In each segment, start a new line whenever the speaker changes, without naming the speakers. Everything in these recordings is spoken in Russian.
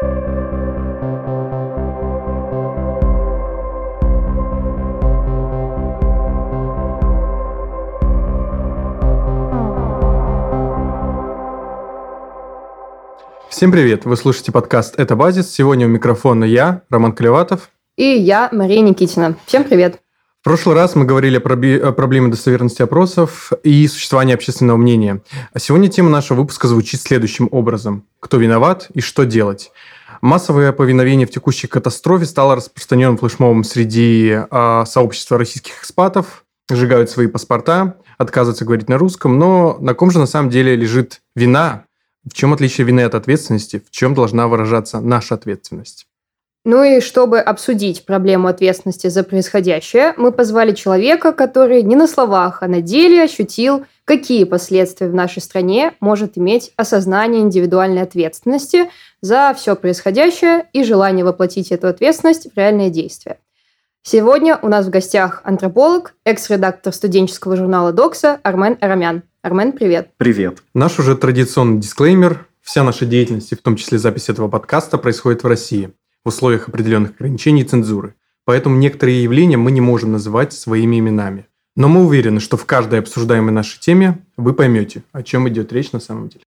Всем привет! Вы слушаете подкаст «Это базис». Сегодня у микрофона я, Роман Клеватов.
И я, Мария Никитина. Всем привет!
В прошлый раз мы говорили про проблемы достоверности опросов и существования общественного мнения. А сегодня тема нашего выпуска звучит следующим образом. Кто виноват и что делать? Массовое повиновение в текущей катастрофе стало распространенным флешмобом среди э, сообщества российских экспатов, сжигают свои паспорта, отказываются говорить на русском, но на ком же на самом деле лежит вина в чем отличие вины от ответственности? В чем должна выражаться наша ответственность?
Ну и чтобы обсудить проблему ответственности за происходящее, мы позвали человека, который не на словах, а на деле ощутил, какие последствия в нашей стране может иметь осознание индивидуальной ответственности за все происходящее и желание воплотить эту ответственность в реальные действия. Сегодня у нас в гостях антрополог, экс-редактор студенческого журнала «Докса» Армен Арамян. Армен, привет.
Привет. Наш уже традиционный дисклеймер. Вся наша деятельность, в том числе запись этого подкаста, происходит в России в условиях определенных ограничений и цензуры. Поэтому некоторые явления мы не можем называть своими именами. Но мы уверены, что в каждой обсуждаемой нашей теме вы поймете, о чем идет речь на самом деле.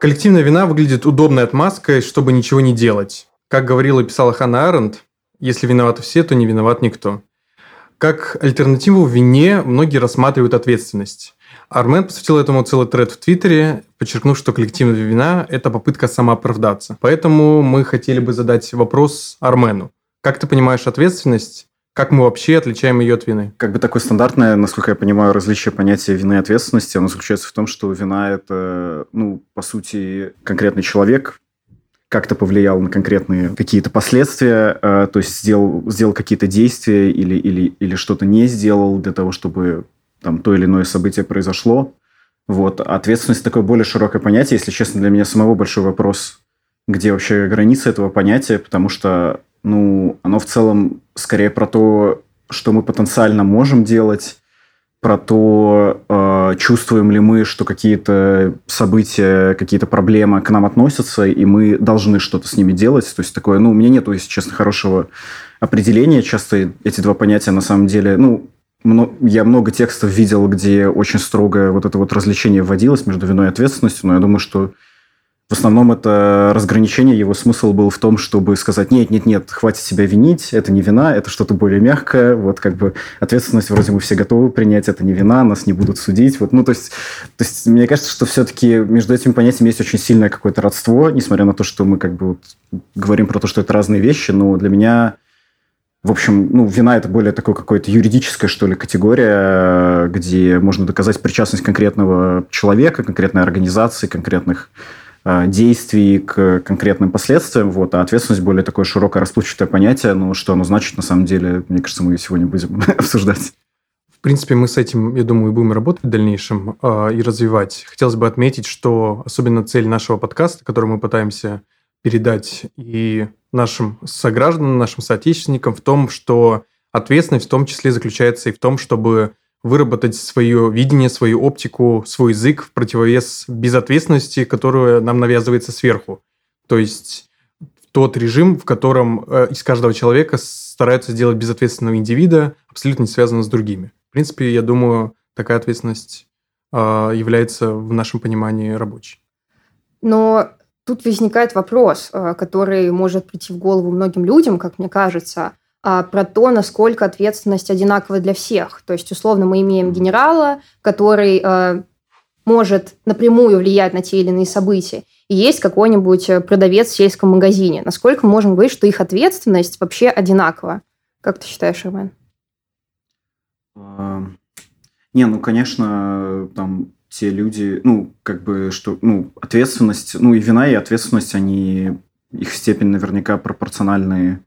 Коллективная вина выглядит удобной отмазкой, чтобы ничего не делать. Как говорила и писала Ханна Аренд, если виноваты все, то не виноват никто. Как альтернативу вине многие рассматривают ответственность. Армен посвятил этому целый тред в Твиттере, подчеркнув, что коллективная вина – это попытка самооправдаться. Поэтому мы хотели бы задать вопрос Армену. Как ты понимаешь ответственность? Как мы вообще отличаем ее от вины?
Как бы такое стандартное, насколько я понимаю, различие понятия вины и ответственности, оно заключается в том, что вина – это, ну, по сути, конкретный человек, как-то повлиял на конкретные какие-то последствия, э, то есть сделал, сделал какие-то действия или, или, или что-то не сделал для того, чтобы там то или иное событие произошло. Вот. Ответственность такое более широкое понятие. Если честно, для меня самого большой вопрос, где вообще граница этого понятия, потому что ну, оно в целом скорее про то, что мы потенциально можем делать, про то, э, чувствуем ли мы, что какие-то события, какие-то проблемы к нам относятся, и мы должны что-то с ними делать. То есть такое, ну, у меня нету, если честно, хорошего определения. Часто эти два понятия на самом деле, ну, я много текстов видел, где очень строгое вот это вот развлечение вводилось между виной и ответственностью, но я думаю, что в основном это разграничение, его смысл был в том, чтобы сказать, нет, нет, нет, хватит себя винить, это не вина, это что-то более мягкое, вот как бы ответственность вроде мы все готовы принять, это не вина, нас не будут судить. Вот, ну, то есть, то есть мне кажется, что все-таки между этими понятиями есть очень сильное какое-то родство, несмотря на то, что мы как бы вот говорим про то, что это разные вещи, но для меня в общем, ну, вина – это более такое какое-то юридическая, что ли, категория, где можно доказать причастность конкретного человека, конкретной организации, конкретных Э, действий к конкретным последствиям, вот, а ответственность более такое широкое расплывчатое понятие, ну, что оно значит, на самом деле, мне кажется, мы сегодня будем обсуждать.
В принципе, мы с этим, я думаю, будем работать в дальнейшем э, и развивать. Хотелось бы отметить, что особенно цель нашего подкаста, который мы пытаемся передать и нашим согражданам, нашим соотечественникам в том, что ответственность в том числе заключается и в том, чтобы выработать свое видение, свою оптику, свой язык в противовес безответственности, которая нам навязывается сверху. То есть тот режим, в котором э, из каждого человека стараются сделать безответственного индивида, абсолютно не связанного с другими. В принципе, я думаю, такая ответственность э, является в нашем понимании рабочей.
Но тут возникает вопрос, э, который может прийти в голову многим людям, как мне кажется – а, про то, насколько ответственность одинакова для всех. То есть, условно, мы имеем генерала, который э, может напрямую влиять на те или иные события. И есть какой-нибудь э, продавец в сельском магазине. Насколько мы можем говорить, что их ответственность вообще одинакова? Как ты считаешь, Армен?
А, не, ну, конечно, там те люди, ну, как бы, что, ну, ответственность, ну, и вина, и ответственность, они, их степень наверняка пропорциональные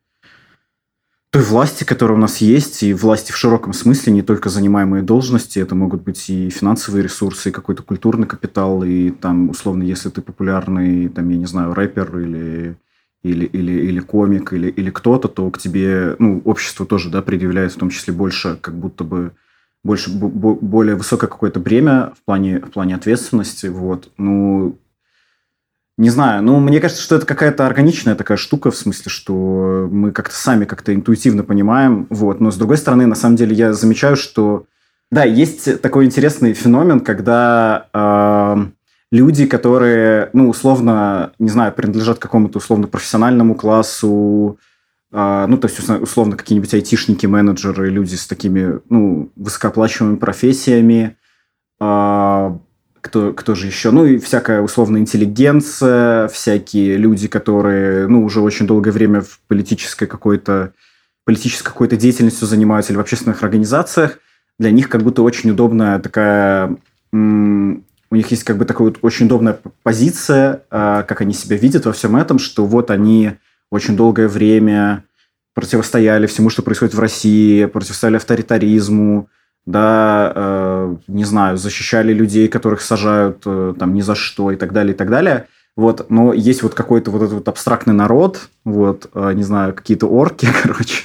той власти, которая у нас есть, и власти в широком смысле, не только занимаемые должности, это могут быть и финансовые ресурсы, и какой-то культурный капитал, и там, условно, если ты популярный, там, я не знаю, рэпер или или, или, или комик, или, или кто-то, то к тебе, ну, общество тоже, да, предъявляет в том числе больше, как будто бы больше, более высокое какое-то бремя в плане, в плане ответственности, вот. Ну, Не знаю, ну, мне кажется, что это какая-то органичная такая штука, в смысле, что мы как-то сами как-то интуитивно понимаем, вот. Но, с другой стороны, на самом деле, я замечаю, что, да, есть такой интересный феномен, когда э, люди, которые, ну, условно, не знаю, принадлежат какому-то условно профессиональному классу, ну, то есть, условно, какие-нибудь айтишники, менеджеры, люди с такими, ну, высокооплачиваемыми профессиями, э, кто, кто же еще? Ну, и всякая условная интеллигенция, всякие люди, которые, ну, уже очень долгое время в политической какой-то политической какой-то деятельностью занимаются или в общественных организациях, для них как будто очень удобная такая... У них есть как бы такая вот очень удобная позиция, а, как они себя видят во всем этом, что вот они очень долгое время противостояли всему, что происходит в России, противостояли авторитаризму, да, э, не знаю, защищали людей, которых сажают э, там ни за что и так далее, и так далее. Вот, но есть вот какой-то вот этот вот абстрактный народ, вот, э, не знаю, какие-то орки, короче,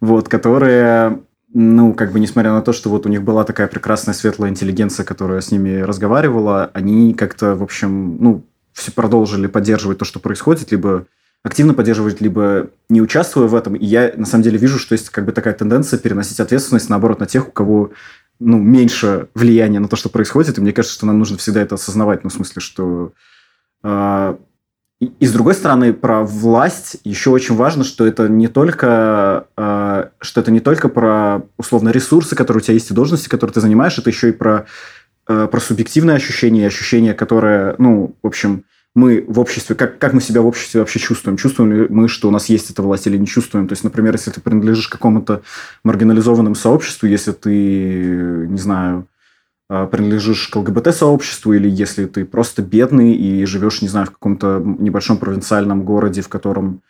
вот, которые, ну, как бы, несмотря на то, что вот у них была такая прекрасная светлая интеллигенция, которая с ними разговаривала, они как-то, в общем, ну, все продолжили поддерживать то, что происходит, либо активно поддерживать, либо не участвуя в этом. И я, на самом деле, вижу, что есть как бы такая тенденция переносить ответственность, наоборот, на тех, у кого ну, меньше влияния на то, что происходит. И мне кажется, что нам нужно всегда это осознавать. Ну, в смысле, что... Э, и, и с другой стороны, про власть еще очень важно, что это не только, э, что это не только про, условно, ресурсы, которые у тебя есть, и должности, которые ты занимаешь, это еще и про, э, про субъективное ощущение, ощущение, которое, ну, в общем, мы в обществе, как, как мы себя в обществе вообще чувствуем? Чувствуем ли мы, что у нас есть эта власть или не чувствуем? То есть, например, если ты принадлежишь какому-то маргинализованному сообществу, если ты, не знаю, а, принадлежишь к ЛГБТ-сообществу, или если ты просто бедный и живешь, не знаю, в каком-то небольшом провинциальном городе, в котором...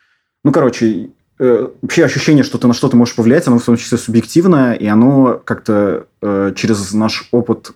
Ну, короче, э, вообще ощущение, что ты на что-то можешь повлиять, оно в том числе субъективное, и оно как-то э, через наш опыт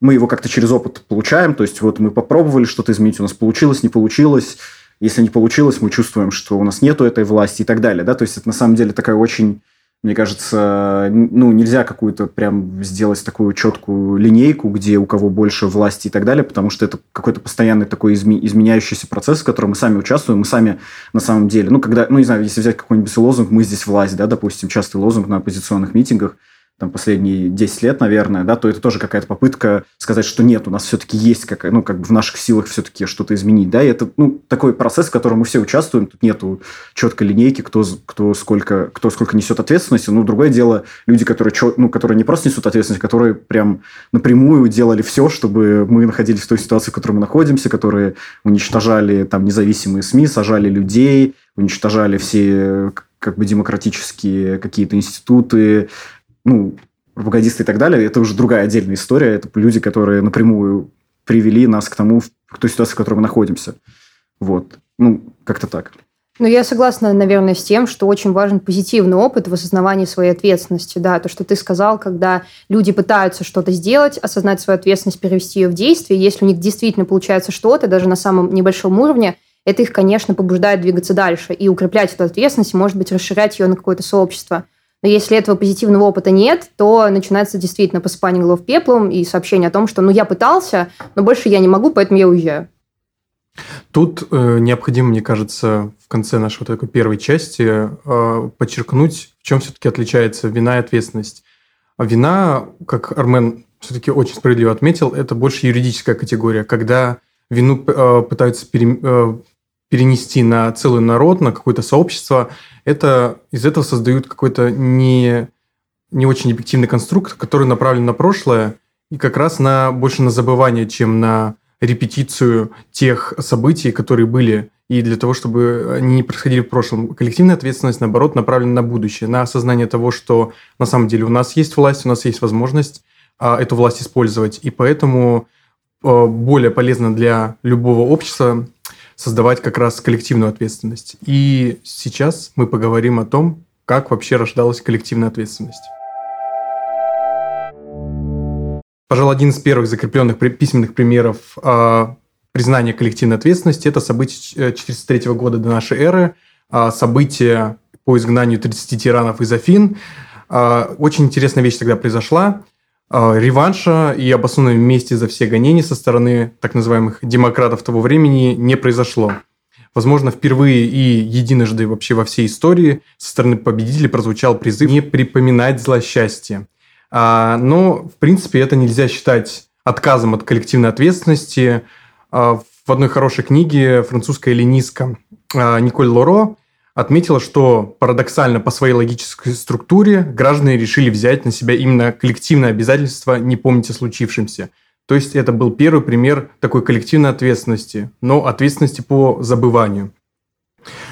мы его как-то через опыт получаем, то есть вот мы попробовали что-то изменить, у нас получилось, не получилось, если не получилось, мы чувствуем, что у нас нету этой власти и так далее, да, то есть это на самом деле такая очень, мне кажется, ну, нельзя какую-то прям сделать такую четкую линейку, где у кого больше власти и так далее, потому что это какой-то постоянный такой изме- изменяющийся процесс, в котором мы сами участвуем, мы сами на самом деле, ну, когда, ну, не знаю, если взять какой-нибудь лозунг «мы здесь власть», да, допустим, частый лозунг на оппозиционных митингах – там, последние 10 лет, наверное, да, то это тоже какая-то попытка сказать, что нет, у нас все-таки есть какая, ну, как бы в наших силах все-таки что-то изменить, да, и это, ну, такой процесс, в котором мы все участвуем, тут нету четкой линейки, кто, кто, сколько, кто сколько несет ответственности, ну, другое дело, люди, которые, ну, которые не просто несут ответственность, которые прям напрямую делали все, чтобы мы находились в той ситуации, в которой мы находимся, которые уничтожали там независимые СМИ, сажали людей, уничтожали все как бы демократические какие-то институты, ну, пропагандисты и так далее, это уже другая отдельная история. Это люди, которые напрямую привели нас к тому, к той ситуации, в которой мы находимся. Вот. Ну, как-то так.
Ну, я согласна, наверное, с тем, что очень важен позитивный опыт в осознавании своей ответственности. Да, то, что ты сказал, когда люди пытаются что-то сделать, осознать свою ответственность, перевести ее в действие, если у них действительно получается что-то, даже на самом небольшом уровне, это их, конечно, побуждает двигаться дальше и укреплять эту ответственность, может быть, расширять ее на какое-то сообщество. Но если этого позитивного опыта нет, то начинается действительно посыпание голов пеплом и сообщение о том, что ну я пытался, но больше я не могу, поэтому я уезжаю.
Тут э, необходимо, мне кажется, в конце нашей вот такой первой части э, подчеркнуть, в чем все-таки отличается вина и ответственность. А вина, как Армен все-таки очень справедливо отметил, это больше юридическая категория, когда вину э, пытаются пере, э, перенести на целый народ, на какое-то сообщество, это из этого создают какой-то не, не очень объективный конструкт, который направлен на прошлое и как раз на больше на забывание, чем на репетицию тех событий, которые были, и для того, чтобы они не происходили в прошлом. Коллективная ответственность, наоборот, направлена на будущее, на осознание того, что на самом деле у нас есть власть, у нас есть возможность а, эту власть использовать, и поэтому а, более полезно для любого общества создавать как раз коллективную ответственность. И сейчас мы поговорим о том, как вообще рождалась коллективная ответственность. Пожалуй, один из первых закрепленных письменных примеров э, признания коллективной ответственности – это событие 403 года до нашей эры, э, событие по изгнанию 30 тиранов из Афин. Э, очень интересная вещь тогда произошла. Реванша и обоснованной мести за все гонения со стороны так называемых демократов того времени не произошло. Возможно, впервые и единожды вообще во всей истории со стороны победителей прозвучал призыв не припоминать злосчастье. А, но, в принципе, это нельзя считать отказом от коллективной ответственности. А, в одной хорошей книге французская эллинистка а, Николь Лоро отметила, что парадоксально по своей логической структуре граждане решили взять на себя именно коллективное обязательство не помнить о случившемся. То есть это был первый пример такой коллективной ответственности, но ответственности по забыванию.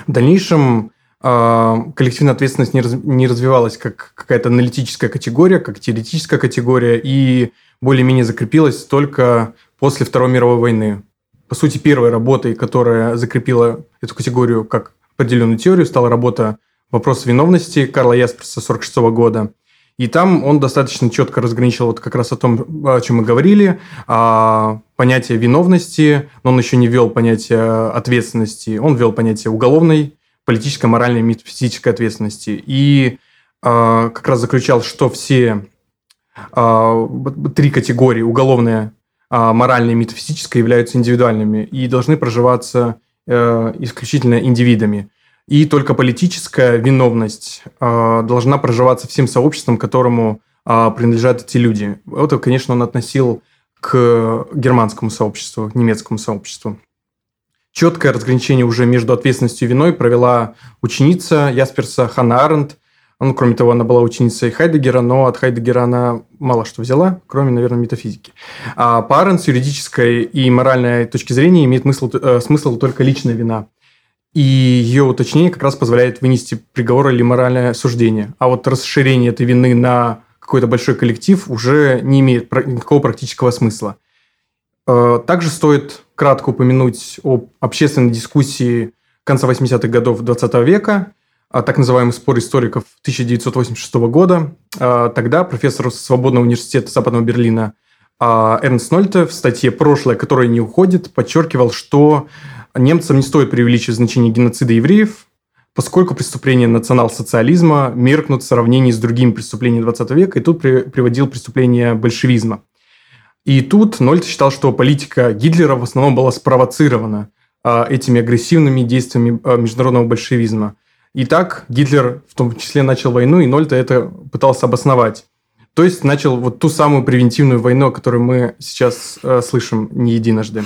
В дальнейшем э, коллективная ответственность не, раз, не развивалась как какая-то аналитическая категория, как теоретическая категория, и более-менее закрепилась только после Второй мировой войны. По сути, первой работой, которая закрепила эту категорию как определенную теорию, стала работа «Вопрос виновности» Карла Ясперса 1946 года. И там он достаточно четко разграничил вот как раз о том, о чем мы говорили, понятие виновности, но он еще не ввел понятие ответственности, он ввел понятие уголовной, политической, моральной, метафизической ответственности. И э, как раз заключал, что все э, три категории, уголовная, э, моральная и метафизическая, являются индивидуальными и должны проживаться э, исключительно индивидами. И только политическая виновность э, должна проживаться всем сообществом, которому э, принадлежат эти люди. Это, конечно, он относил к германскому сообществу, к немецкому сообществу. Четкое разграничение уже между ответственностью и виной провела ученица Ясперса Ханна Аренд. Ну, кроме того, она была ученицей Хайдегера, но от Хайдегера она мало что взяла, кроме, наверное, метафизики. А по Аренд с юридической и моральной точки зрения имеет смысл, э, смысл только личная вина – и ее уточнение как раз позволяет вынести приговор или моральное суждение. А вот расширение этой вины на какой-то большой коллектив уже не имеет никакого практического смысла. Э, также стоит кратко упомянуть об общественной дискуссии конца 80-х годов 20 века, так называемый спор историков 1986 года. Э, тогда профессор Свободного университета Западного Берлина э, Эрнст Нольте в статье «Прошлое, которое не уходит» подчеркивал, что немцам не стоит преувеличивать значение геноцида евреев, поскольку преступления национал-социализма меркнут в сравнении с другими преступлениями 20 века, и тут при, приводил преступления большевизма. И тут Нольт считал, что политика Гитлера в основном была спровоцирована а, этими агрессивными действиями а, международного большевизма. И так Гитлер в том числе начал войну, и Нольт это пытался обосновать. То есть начал вот ту самую превентивную войну, о которой мы сейчас э, слышим не единожды.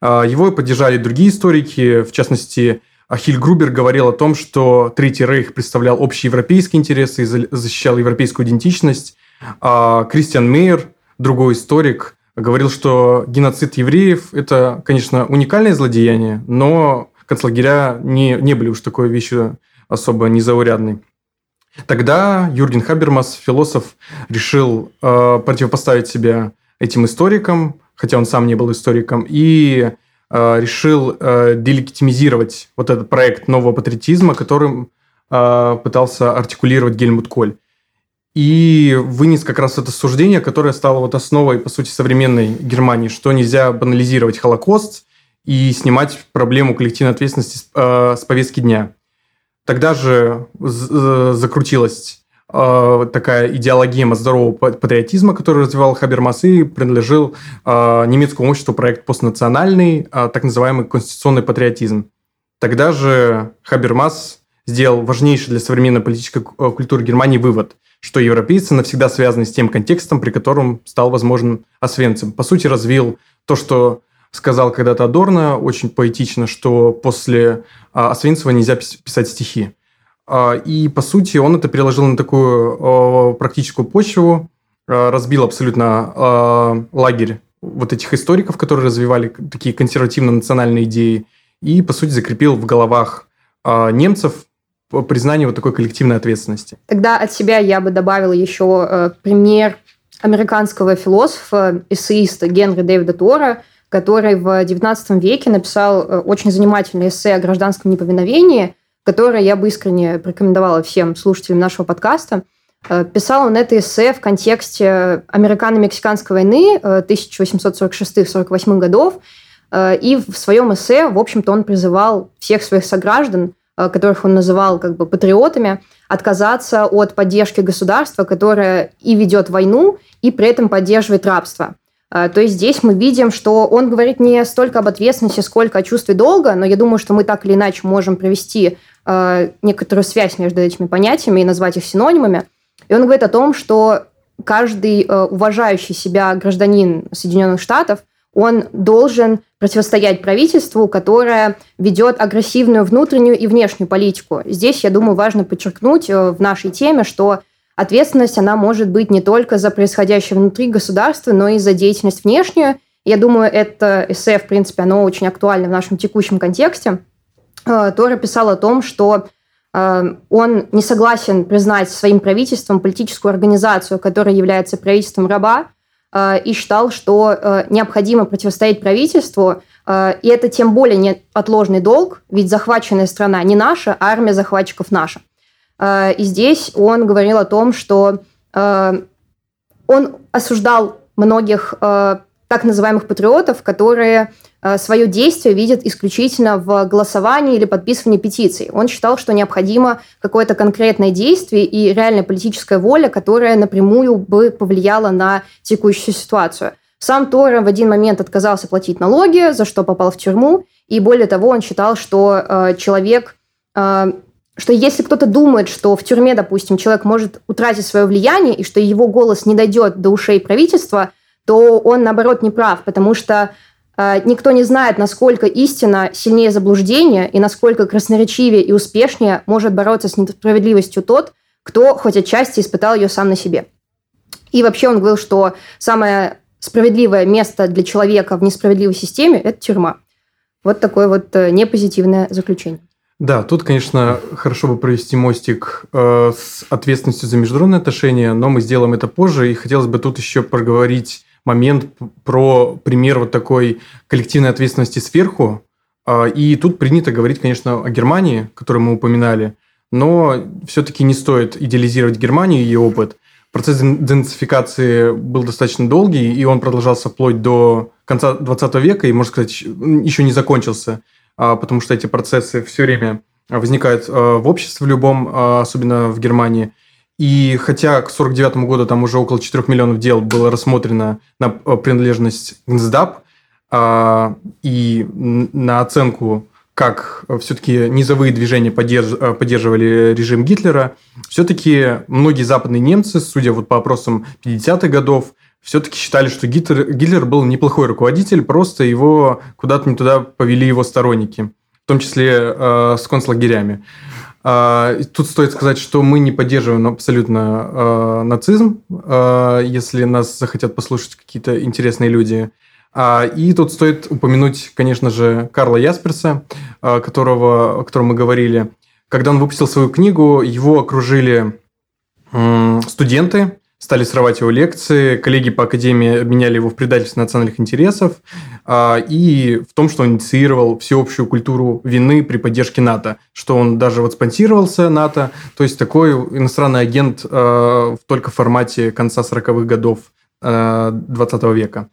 А, его поддержали другие историки, в частности, Ахиль Грубер говорил о том, что Третий Рейх представлял общие европейские интересы и защищал европейскую идентичность. А Кристиан Мейер, другой историк, говорил, что геноцид евреев – это, конечно, уникальное злодеяние, но концлагеря не, не были уж такой вещью особо незаурядной. Тогда Юрген Хабермас, философ, решил э, противопоставить себя этим историкам, хотя он сам не был историком, и э, решил э, делегитимизировать вот этот проект нового патриотизма, которым э, пытался артикулировать Гельмут Коль. И вынес как раз это суждение, которое стало вот основой, по сути, современной Германии, что нельзя банализировать Холокост и снимать проблему коллективной ответственности с, э, с повестки дня. Тогда же закрутилась э, такая идеологема здорового патриотизма, который развивал Хабермас, и предложил э, немецкому обществу проект постнациональный, э, так называемый конституционный патриотизм. Тогда же Хабермас сделал важнейший для современной политической э, культуры Германии вывод, что европейцы навсегда связаны с тем контекстом, при котором стал возможен Освенцим. По сути, развил то, что сказал когда-то Адорно, очень поэтично, что после Освенцима нельзя писать стихи. А, и, по сути, он это переложил на такую практическую почву, а, разбил абсолютно а, лагерь вот этих историков, которые развивали такие консервативно-национальные идеи, и, по сути, закрепил в головах немцев признание вот такой коллективной ответственности.
Тогда от себя я бы добавила еще э, пример американского философа, эссеиста Генри Дэвида Тора, который в XIX веке написал э, очень занимательное эссе о гражданском неповиновении – которое я бы искренне порекомендовала всем слушателям нашего подкаста. Э, писал он это эссе в контексте американо-мексиканской войны 1846-48 э, годов. И в своем эссе, в общем-то, он призывал всех своих сограждан, которых он называл как бы патриотами, отказаться от поддержки государства, которое и ведет войну, и при этом поддерживает рабство. А, то есть здесь мы видим, что он говорит не столько об ответственности, сколько о чувстве долга, но я думаю, что мы так или иначе можем провести э, некоторую связь между этими понятиями и назвать их синонимами. И он говорит о том, что каждый э, уважающий себя гражданин Соединенных Штатов, он должен противостоять правительству, которое ведет агрессивную внутреннюю и внешнюю политику. Здесь, я думаю, важно подчеркнуть в нашей теме, что ответственность, она может быть не только за происходящее внутри государства, но и за деятельность внешнюю. Я думаю, это эссе, в принципе, оно очень актуально в нашем текущем контексте. Э, Тора писал о том, что э, он не согласен признать своим правительством политическую организацию, которая является правительством раба, э, и считал, что необходимо противостоять правительству, и это тем более не отложный долг, ведь захваченная страна не наша, а армия захватчиков наша. Э, и здесь он говорил о том, что э, он осуждал многих э, так называемых патриотов, которые свое действие видят исключительно в голосовании или подписывании петиций. Он считал, что необходимо какое-то конкретное действие и реальная политическая воля, которая напрямую бы повлияла на текущую ситуацию. Сам Тора в один момент отказался платить налоги, за что попал в тюрьму, и более того, он считал, что э, человек э, что если кто-то думает, что в тюрьме, допустим, человек может утратить свое влияние и что его голос не дойдет до ушей правительства, то он, наоборот, не прав, потому что э, никто не знает, насколько истина сильнее заблуждения и насколько красноречивее и успешнее может бороться с несправедливостью тот, кто хоть отчасти испытал ее сам на себе. И вообще он говорил, что самое справедливое место для человека в несправедливой системе – это тюрьма. Вот такое вот э, непозитивное заключение.
Да, тут, конечно, хорошо бы провести мостик э, с ответственностью за международные отношения, но мы сделаем это позже. И хотелось бы тут еще проговорить момент про пример вот такой коллективной ответственности сверху. Э, и тут принято говорить, конечно, о Германии, которую мы упоминали, но все-таки не стоит идеализировать Германию и ее опыт. Процесс денацификации был достаточно долгий, и он продолжался вплоть до конца 20 века, и, можно сказать, еще не закончился. А, потому что эти процессы все время возникают а, в обществе в любом, а, особенно в Германии. И хотя к 1949 году там уже около 4 миллионов дел было рассмотрено на принадлежность НСДАП и на оценку, как все-таки низовые движения поддерживали режим Гитлера, все-таки многие западные немцы, судя вот по опросам 50-х годов, все-таки считали, что Гитлер, Гитлер был неплохой руководитель, просто его куда-то не туда повели его сторонники, в том числе э, с концлагерями. Э, тут стоит сказать, что мы не поддерживаем абсолютно э, нацизм, э, если нас захотят послушать какие-то интересные люди. А, и тут стоит упомянуть, конечно же, Карла Ясперса, э, которого, о котором мы говорили. Когда он выпустил свою книгу, его окружили студенты, стали срывать его лекции, коллеги по академии обменяли его в предательстве национальных интересов а, и в том, что он инициировал всеобщую культуру вины при поддержке НАТО, что он даже вот спонсировался НАТО, то есть такой иностранный агент а, только в формате конца 40-х годов 20 а, века.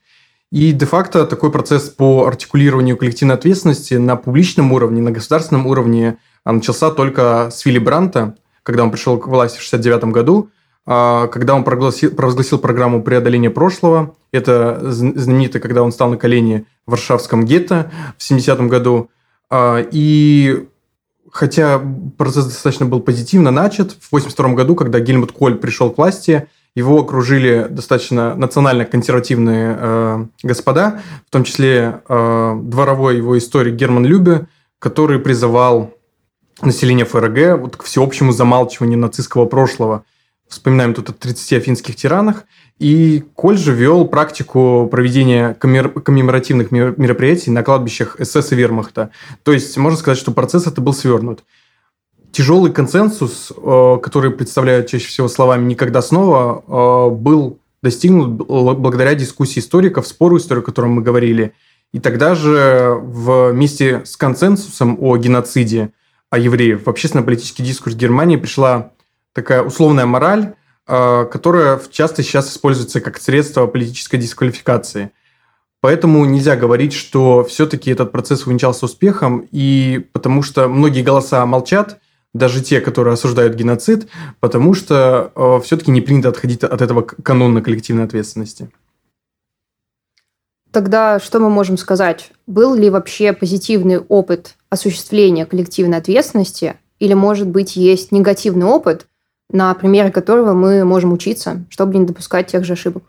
И де-факто такой процесс по артикулированию коллективной ответственности на публичном уровне, на государственном уровне начался только с Вилли Бранта, когда он пришел к власти в 1969 году, когда он прогласил, провозгласил программу преодоления прошлого. Это знаменито, когда он стал на колени в Варшавском гетто в 70-м году. А, и хотя процесс достаточно был позитивно начат, в 82 году, когда Гельмут Коль пришел к власти, его окружили достаточно национально-консервативные э, господа, в том числе э, дворовой его историк Герман Любе, который призывал население ФРГ вот, к всеобщему замалчиванию нацистского прошлого – Вспоминаем тут о 30 афинских тиранах. И Коль же вел практику проведения коммеморативных мероприятий на кладбищах СС и Вермахта. То есть, можно сказать, что процесс это был свернут. Тяжелый консенсус, э, который представляют чаще всего словами «никогда снова», э, был достигнут благодаря дискуссии историков, спору истории, о котором мы говорили. И тогда же вместе с консенсусом о геноциде о евреев в общественно-политический дискурс Германии пришла такая условная мораль, э, которая часто сейчас используется как средство политической дисквалификации. Поэтому нельзя говорить, что все-таки этот процесс увенчался успехом, и потому что многие голоса молчат, даже те, которые осуждают геноцид, потому что э, все-таки не принято отходить от этого канона коллективной ответственности.
Тогда что мы можем сказать? Был ли вообще позитивный опыт осуществления коллективной ответственности, или, может быть, есть негативный опыт, на примере которого мы можем учиться, чтобы не допускать тех же ошибок?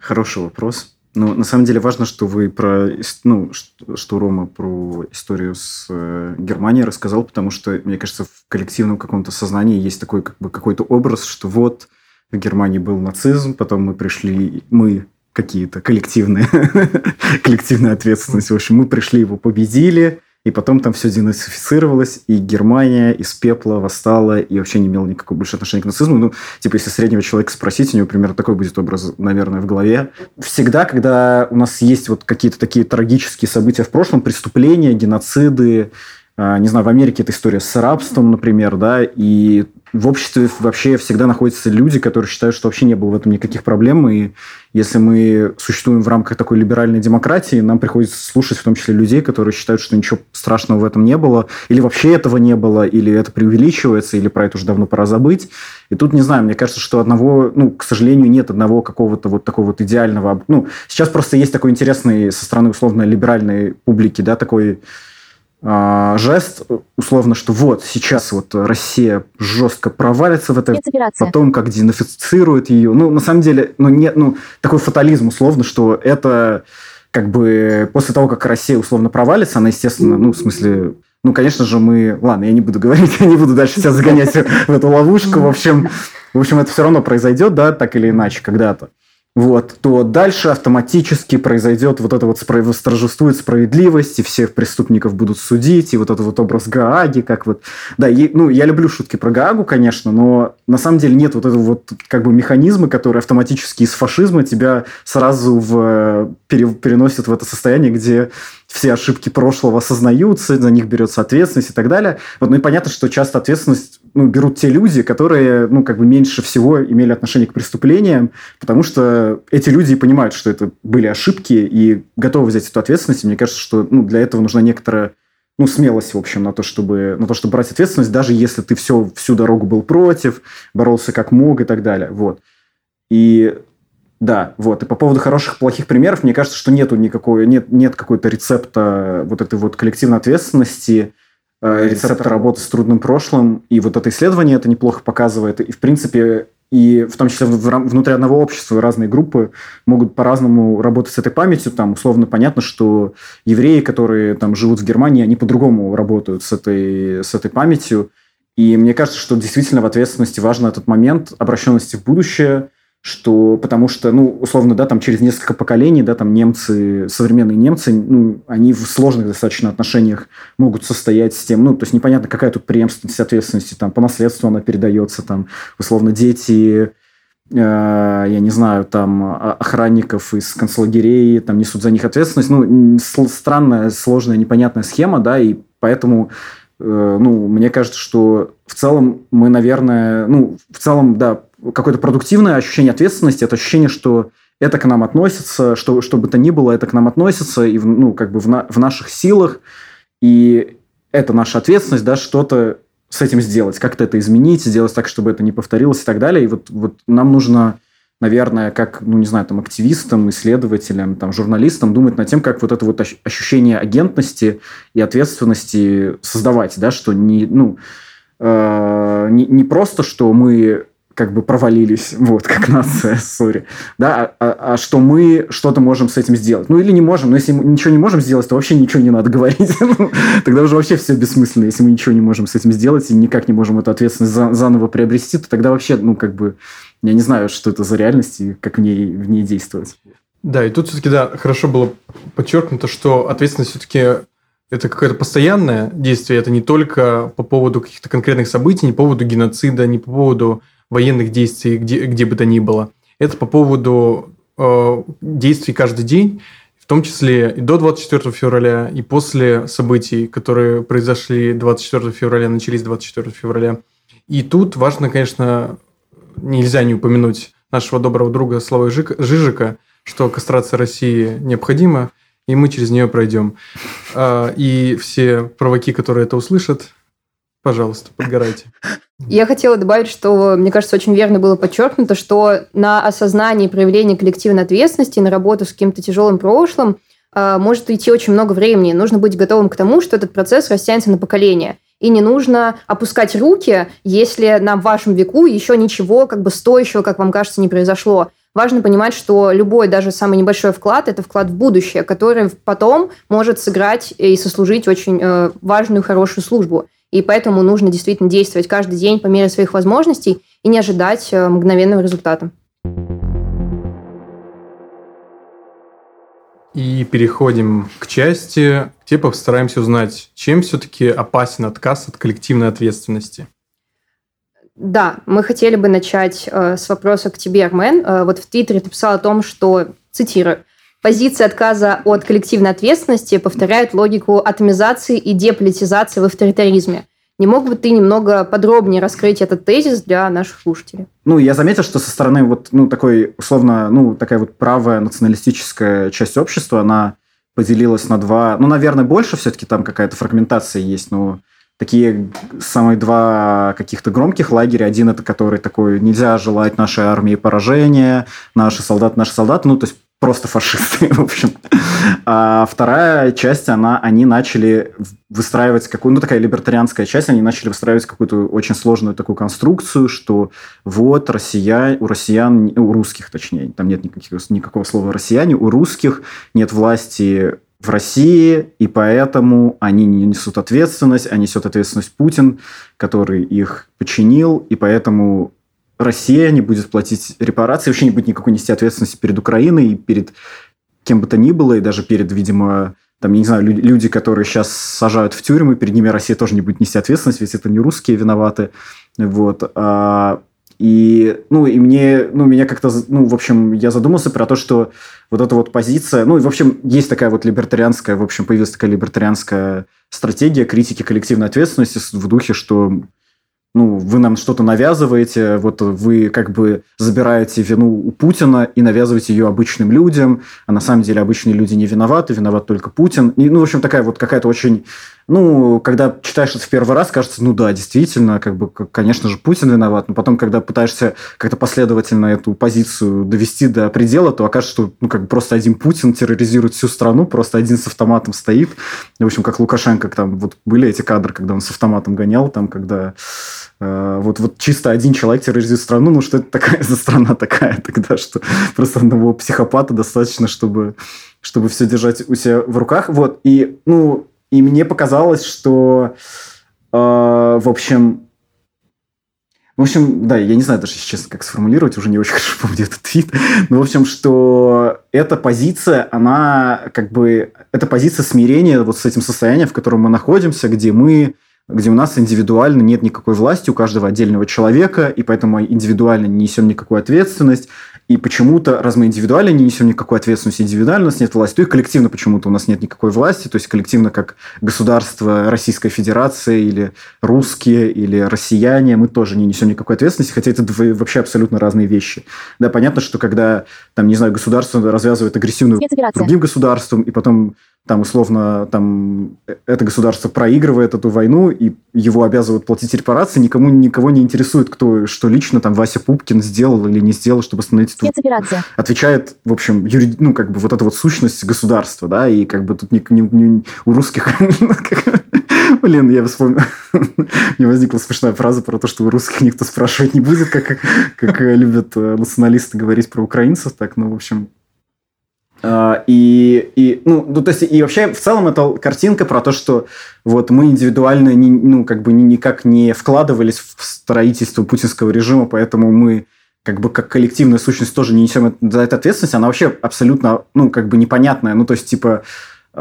Хороший вопрос. Ну, на самом деле важно, что вы про, ну, что Рома про историю с э, Германией рассказал, потому что, мне кажется, в коллективном каком-то сознании есть такой как бы какой-то образ, что вот в Германии был нацизм, потом мы пришли, мы какие-то коллективные, коллективная ответственность. В общем, мы пришли, его победили, и потом там все денацифицировалось, и Германия из пепла восстала, и вообще не имела никакого больше отношения к нацизму. Ну, типа, если среднего человека спросить, у него примерно такой будет образ, наверное, в голове. Всегда, когда у нас есть вот какие-то такие трагические события в прошлом, преступления, геноциды, не знаю, в Америке это история с рабством, например, да, и в обществе вообще всегда находятся люди, которые считают, что вообще не было в этом никаких проблем, и если мы существуем в рамках такой либеральной демократии, нам приходится слушать в том числе людей, которые считают, что ничего страшного в этом не было, или вообще этого не было, или это преувеличивается, или про это уже давно пора забыть. И тут, не знаю, мне кажется, что одного, ну, к сожалению, нет одного какого-то вот такого вот идеального... Ну, сейчас просто есть такой интересный со стороны условно либеральной публики, да, такой а, жест, условно, что вот сейчас вот Россия жестко провалится в это, потом как денацифицирует ее. Ну, на самом деле, ну, нет, ну, такой фатализм, условно, что это как бы после того, как Россия условно провалится, она, естественно, ну, в смысле, ну, конечно же, мы... Ладно, я не буду говорить, я не буду дальше себя загонять в эту ловушку. В общем, в общем, это все равно произойдет, да, так или иначе, когда-то вот, то дальше автоматически произойдет вот это вот восторжествует справедливость, и всех преступников будут судить, и вот этот вот образ Гааги, как вот... Да, и, ну, я люблю шутки про Гаагу, конечно, но на самом деле нет вот этого вот как бы механизма, который автоматически из фашизма тебя сразу в, пере, переносит в это состояние, где все ошибки прошлого осознаются, за них берется ответственность и так далее. Вот, ну и понятно, что часто ответственность ну, берут те люди, которые, ну, как бы меньше всего имели отношение к преступлениям, потому что эти люди понимают, что это были ошибки и готовы взять эту ответственность. И мне кажется, что ну, для этого нужна некоторая ну, смелость, в общем, на то, чтобы, на то, чтобы брать ответственность, даже если ты все, всю дорогу был против, боролся как мог и так далее. Вот. И да, вот. И по поводу хороших, плохих примеров, мне кажется, что нету никакой, нет, нет какой-то рецепта вот этой вот коллективной ответственности, рецепта работы с трудным прошлым. И вот это исследование это неплохо показывает. И, в принципе, и в том числе внутри одного общества разные группы могут по-разному работать с этой памятью. Там условно понятно, что евреи, которые там живут в Германии, они по-другому работают с этой, с этой памятью. И мне кажется, что действительно в ответственности важен этот момент обращенности в будущее – что потому что, ну, условно, да, там через несколько поколений, да, там немцы, современные немцы, ну, они в сложных достаточно отношениях могут состоять с тем, ну, то есть непонятно, какая тут преемственность ответственности, там, по наследству она передается, там, условно, дети, э, я не знаю, там, а, охранников из концлагерей, там, несут за них ответственность, ну, странная, сложная, непонятная схема, да, и поэтому ну, мне кажется, что в целом мы, наверное, ну, в целом, да, какое-то продуктивное ощущение ответственности, это ощущение, что это к нам относится, что, что бы то ни было, это к нам относится, и ну, как бы в, на, в наших силах, и это наша ответственность, да, что-то с этим сделать, как-то это изменить, сделать так, чтобы это не повторилось и так далее. И вот, вот нам нужно, наверное, как, ну, не знаю, там, активистам, исследователям, там, журналистам думать над тем, как вот это вот ощущение агентности и ответственности создавать, да, что не, ну, э, не, не просто, что мы как бы провалились, вот, как нация, сори, да, а, а, а что мы что-то можем с этим сделать. Ну, или не можем, но если мы ничего не можем сделать, то вообще ничего не надо говорить. Ну, тогда уже вообще все бессмысленно. Если мы ничего не можем с этим сделать и никак не можем эту ответственность за, заново приобрести, то тогда вообще, ну, как бы, я не знаю, что это за реальность и как в ней, в ней действовать.
Да, и тут все-таки, да, хорошо было подчеркнуто, что ответственность все-таки это какое-то постоянное действие, это не только по поводу каких-то конкретных событий, не по поводу геноцида, не по поводу военных действий, где, где бы то ни было. Это по поводу э, действий каждый день, в том числе и до 24 февраля, и после событий, которые произошли 24 февраля, начались 24 февраля. И тут важно, конечно, нельзя не упомянуть нашего доброго друга Славы Жижика, что кастрация России необходима, и мы через нее пройдем. А, и все провоки, которые это услышат, Пожалуйста, подгорайте.
Я хотела добавить, что, мне кажется, очень верно было подчеркнуто, что на осознание и проявление коллективной ответственности, на работу с каким-то тяжелым прошлым э, может идти очень много времени. Нужно быть готовым к тому, что этот процесс растянется на поколение. И не нужно опускать руки, если на вашем веку еще ничего как бы стоящего, как вам кажется, не произошло. Важно понимать, что любой, даже самый небольшой вклад – это вклад в будущее, который потом может сыграть и сослужить очень э, важную, хорошую службу. И поэтому нужно действительно действовать каждый день по мере своих возможностей и не ожидать э, мгновенного результата.
И переходим к части, где постараемся узнать, чем все-таки опасен отказ от коллективной ответственности.
Да, мы хотели бы начать э, с вопроса к тебе, Армен. Э, вот в Твиттере ты писал о том, что, цитирую, Позиция отказа от коллективной ответственности повторяет логику атомизации и деполитизации в авторитаризме. Не мог бы ты немного подробнее раскрыть этот тезис для наших слушателей?
Ну, я заметил, что со стороны вот, ну, такой, условно, ну, такая вот правая националистическая часть общества, она поделилась на два, ну, наверное, больше все-таки там какая-то фрагментация есть, но такие самые два каких-то громких лагеря. Один это который такой, нельзя желать нашей армии поражения, наши солдаты, наши солдаты. Ну, то есть просто фашисты, в общем. А вторая часть, она, они начали выстраивать какую-то, ну, такая либертарианская часть, они начали выстраивать какую-то очень сложную такую конструкцию, что вот россиян, у россиян, у русских точнее, там нет никаких, никакого слова россияне, у русских нет власти в России, и поэтому они не несут ответственность, а несет ответственность Путин, который их починил, и поэтому Россия не будет платить репарации, вообще не будет никакой нести ответственности перед Украиной и перед кем бы то ни было, и даже перед, видимо, там, я не знаю, люди, которые сейчас сажают в тюрьмы, перед ними Россия тоже не будет нести ответственность, ведь это не русские виноваты. Вот. А, и, ну, и мне, ну, меня как-то, ну, в общем, я задумался про то, что вот эта вот позиция, ну, и, в общем, есть такая вот либертарианская, в общем, появилась такая либертарианская стратегия критики коллективной ответственности в духе, что ну, вы нам что-то навязываете, вот вы как бы забираете вину у Путина и навязываете ее обычным людям, а на самом деле обычные люди не виноваты, виноват только Путин. И, ну, в общем, такая вот какая-то очень ну, когда читаешь это в первый раз, кажется, ну да, действительно, как бы, конечно же, Путин виноват, но потом, когда пытаешься как-то последовательно эту позицию довести до предела, то окажется, что ну, как бы просто один Путин терроризирует всю страну, просто один с автоматом стоит. В общем, как Лукашенко, там вот были эти кадры, когда он с автоматом гонял, там, когда вот, вот чисто один человек терроризирует страну, ну что это такая за страна такая тогда, что просто одного психопата достаточно, чтобы чтобы все держать у себя в руках. Вот. И, ну, и мне показалось, что, э, в общем, в общем, да, я не знаю даже, честно, как сформулировать, уже не очень хорошо помню этот твит. Но, в общем, что эта позиция, она как бы... Это позиция смирения вот с этим состоянием, в котором мы находимся, где мы где у нас индивидуально нет никакой власти у каждого отдельного человека, и поэтому индивидуально не несем никакую ответственность. И почему-то, раз мы индивидуально не несем никакой ответственности, индивидуально у нас нет власти, то и коллективно почему-то у нас нет никакой власти, то есть коллективно как государство Российская Федерация или русские, или россияне, мы тоже не несем никакой ответственности, хотя это вообще абсолютно разные вещи. Да, понятно, что когда, там, не знаю, государство развязывает агрессивную другим государством, и потом там условно там э, это государство проигрывает эту войну и его обязывают платить репарации, никому никого не интересует, кто что лично там Вася Пупкин сделал или не сделал, чтобы остановить эту...
Спецоперация.
Отвечает, в общем, юри... ну, как бы вот эта вот сущность государства, да, и как бы тут не, не, не... у русских... Блин, я вспомнил. Мне возникла смешная фраза про то, что у русских никто спрашивать не будет, как, как любят э, националисты говорить про украинцев. Так, ну, в общем, и, и, ну, ну, то есть, и вообще в целом это картинка про то, что вот мы индивидуально не, ну, как бы никак не вкладывались в строительство путинского режима, поэтому мы как бы как коллективная сущность тоже не несем за это ответственность, она вообще абсолютно, ну, как бы непонятная. Ну, то есть, типа,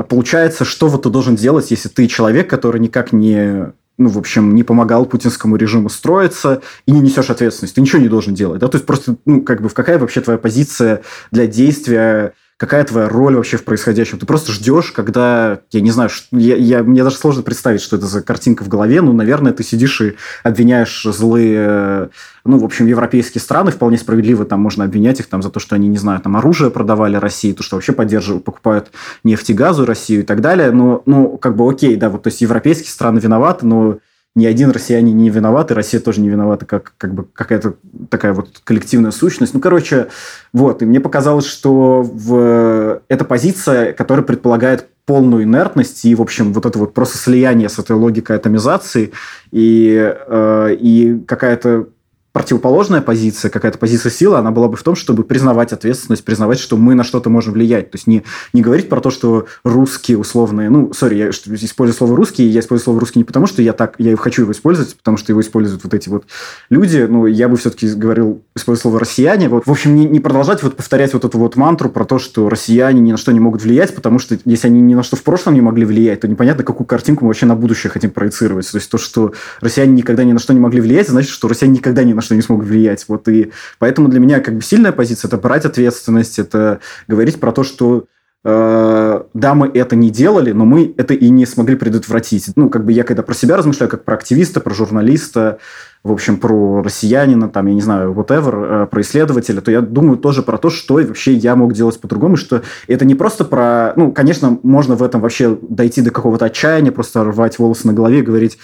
получается, что вот ты должен делать, если ты человек, который никак не ну, в общем, не помогал путинскому режиму строиться и не несешь ответственность. Ты ничего не должен делать, да? То есть просто, ну, как бы, в какая вообще твоя позиция для действия какая твоя роль вообще в происходящем? Ты просто ждешь, когда, я не знаю, я, я, мне даже сложно представить, что это за картинка в голове, ну, наверное, ты сидишь и обвиняешь злые, ну, в общем, европейские страны, вполне справедливо там можно обвинять их там за то, что они, не знаю, там оружие продавали России, то, что вообще поддерживают, покупают нефть и газу Россию и так далее, но, ну, как бы окей, да, вот, то есть европейские страны виноваты, но ни один россиянин не виноват, и Россия тоже не виновата, как, как бы какая-то такая вот коллективная сущность. Ну, короче, вот. И мне показалось, что в... эта позиция, которая предполагает полную инертность и, в общем, вот это вот просто слияние с этой логикой атомизации и, э, и какая-то противоположная позиция, какая-то позиция силы, она была бы в том, чтобы признавать ответственность, признавать, что мы на что-то можем влиять. То есть не, не говорить про то, что русские условные... Ну, сори, я использую слово «русские», я использую слово «русский» не потому, что я так, я хочу его использовать, потому что его используют вот эти вот люди. Ну, я бы все-таки говорил, использую слово «россияне». Вот, в общем, не, не продолжать вот повторять вот эту вот мантру про то, что россияне ни на что не могут влиять, потому что если они ни на что в прошлом не могли влиять, то непонятно, какую картинку мы вообще на будущее хотим проецировать. То есть то, что россияне никогда ни на что не могли влиять, значит, что россияне никогда ни на что не смогут влиять. Вот и поэтому для меня как бы сильная позиция – это брать ответственность, это говорить про то, что э, да, мы это не делали, но мы это и не смогли предотвратить. Ну, как бы я когда про себя размышляю, как про активиста, про журналиста, в общем, про россиянина, там, я не знаю, whatever, э, про исследователя, то я думаю тоже про то, что вообще я мог делать по-другому, что это не просто про... Ну, конечно, можно в этом вообще дойти до какого-то отчаяния, просто рвать волосы на голове и говорить,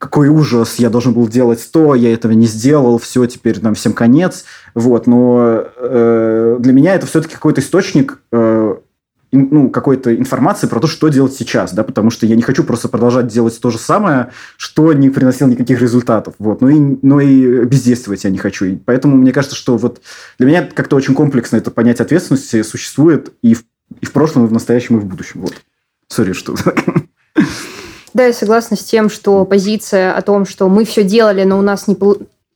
какой ужас, я должен был делать то, я этого не сделал, все, теперь нам всем конец. Вот, но э, для меня это все-таки какой-то источник э, ну, какой-то информации про то, что делать сейчас, да, потому что я не хочу просто продолжать делать то же самое, что не приносило никаких результатов, вот, но и, но и бездействовать я не хочу, и поэтому мне кажется, что вот для меня как-то очень комплексно это понятие ответственности существует и в, и в прошлом, и в настоящем, и в будущем, вот. Сори, что
Да, я согласна с тем, что позиция о том, что мы все делали, но у нас не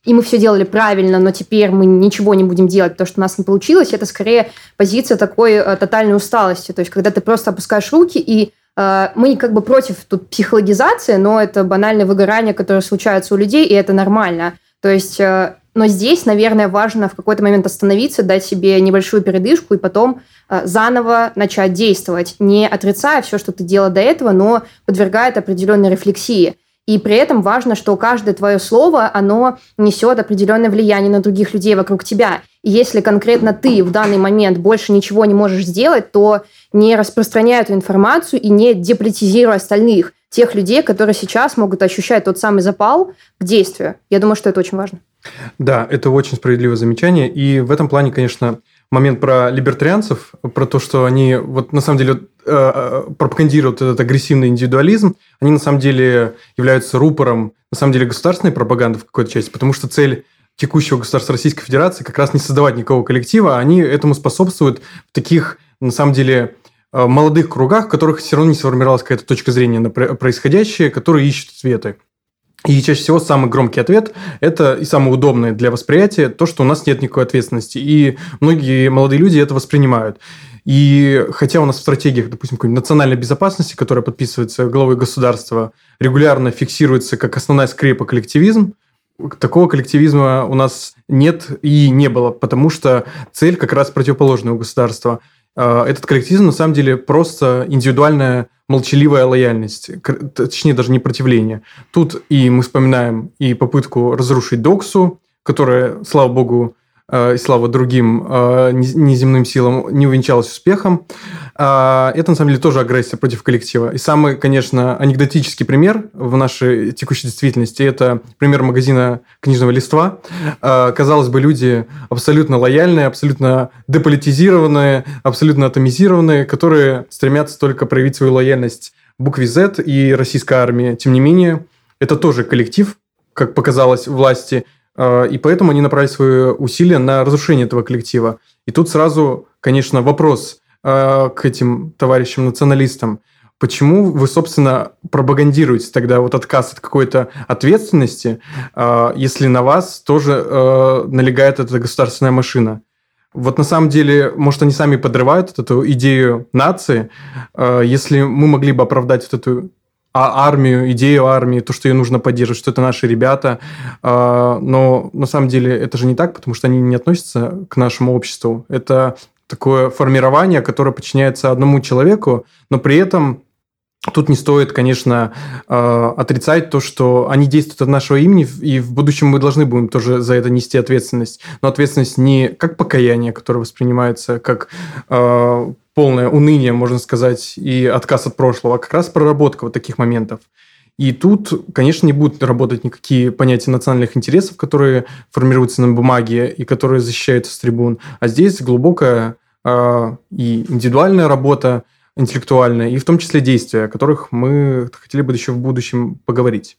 и мы все делали правильно, но теперь мы ничего не будем делать, потому что у нас не получилось, это скорее позиция такой э, тотальной усталости. То есть, когда ты просто опускаешь руки, и э, мы как бы против тут психологизации, но это банальное выгорание, которое случается у людей, и это нормально. То есть, э, но здесь, наверное, важно в какой-то момент остановиться, дать себе небольшую передышку и потом Э, заново начать действовать, не отрицая все, что ты делал до этого, но подвергая это определенной рефлексии. И при этом важно, что каждое твое слово, оно несет определенное влияние на других людей вокруг тебя. И если конкретно ты в данный момент больше ничего не можешь сделать, то не распространяй эту информацию и не деполитизируй остальных, тех людей, которые сейчас могут ощущать тот самый запал к действию. Я думаю, что это очень важно.
Да, это очень справедливое замечание. И в этом плане, конечно, момент про либертарианцев, про то, что они вот на самом деле э, э, пропагандируют этот агрессивный индивидуализм, они на самом деле являются рупором на самом деле государственной пропаганды в какой-то части, потому что цель текущего государства Российской Федерации как раз не создавать никакого коллектива, а они этому способствуют в таких, на самом деле, э, молодых кругах, в которых все равно не сформировалась какая-то точка зрения на происходящее, которые ищут ответы. И чаще всего самый громкий ответ – это и самый удобный для восприятия то, что у нас нет никакой ответственности. И многие молодые люди это воспринимают. И хотя у нас в стратегиях, допустим, какой-нибудь национальной безопасности, которая подписывается главой государства, регулярно фиксируется как основная скрепа коллективизм, такого коллективизма у нас нет и не было, потому что цель как раз противоположная у государства. А, этот коллективизм на самом деле просто индивидуальная молчаливая лояльность, точнее даже не противление. Тут и мы вспоминаем и попытку разрушить Доксу, которая, слава богу, и слава другим э, неземным силам не увенчалась успехом. А, это, на самом деле, тоже агрессия против коллектива. И самый, конечно, анекдотический пример в нашей текущей действительности – это пример магазина книжного листва. Казалось бы, люди абсолютно лояльные, абсолютно деполитизированные, абсолютно атомизированные, которые стремятся только проявить свою лояльность букве Z и российской армии. Тем не менее, это тоже коллектив, как показалось власти, и поэтому они направили свои усилия на разрушение этого коллектива. И тут сразу, конечно, вопрос а, к этим товарищам-националистам. Почему вы, собственно, пропагандируете тогда вот отказ от какой-то ответственности, а, если на вас тоже налегает эта государственная машина? Вот на самом деле, может, они сами подрывают эту идею нации, если мы могли бы оправдать вот эту а армию, идею армии, то, что ее нужно поддерживать, что это наши ребята. А, но на самом деле это же не так, потому что они не относятся к нашему обществу. Это такое формирование, которое подчиняется одному человеку, но при этом Тут не стоит, конечно, а, отрицать то, что они действуют от нашего имени, и в будущем мы должны будем тоже за это нести ответственность. Но ответственность не как покаяние, которое воспринимается как а, полное уныние, можно сказать, и отказ от прошлого, а как раз проработка вот таких моментов. И тут, конечно, не будут работать никакие понятия национальных интересов, которые формируются на бумаге и которые защищаются с трибун. А здесь глубокая э, и индивидуальная работа, интеллектуальная, и в том числе действия, о которых мы хотели бы еще в будущем поговорить.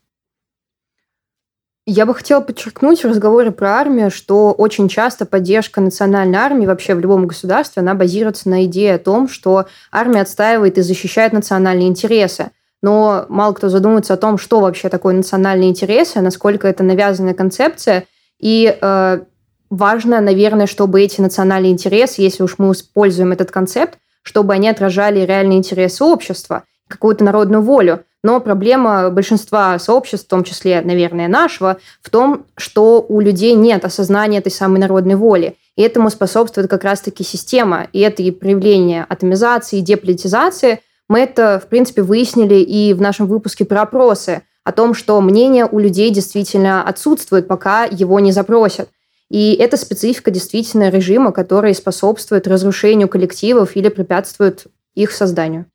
Я бы хотела подчеркнуть в разговоре про армию, что очень часто поддержка национальной армии вообще в любом государстве, она базируется на идее о том, что армия отстаивает и защищает национальные интересы. Но мало кто задумывается о том, что вообще такое национальные интересы, насколько это навязанная концепция. И э, важно, наверное, чтобы эти национальные интересы, если уж мы используем этот концепт, чтобы они отражали реальные интересы общества, какую-то народную волю. Но проблема большинства сообществ, в том числе, наверное, нашего, в том, что у людей нет осознания этой самой народной воли. И этому способствует как раз-таки система. И это и проявление атомизации, и деполитизации. Мы это, в принципе, выяснили и в нашем выпуске про опросы о том, что мнение у людей действительно отсутствует, пока его не запросят. И это специфика действительно режима, который способствует разрушению коллективов или препятствует их созданию.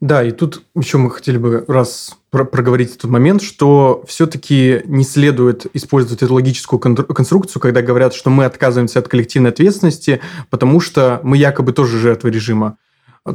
Да, и тут еще мы хотели бы раз про проговорить этот момент, что все-таки не следует использовать эту логическую конструкцию, когда говорят, что мы отказываемся от коллективной ответственности, потому что мы якобы тоже жертвы режима.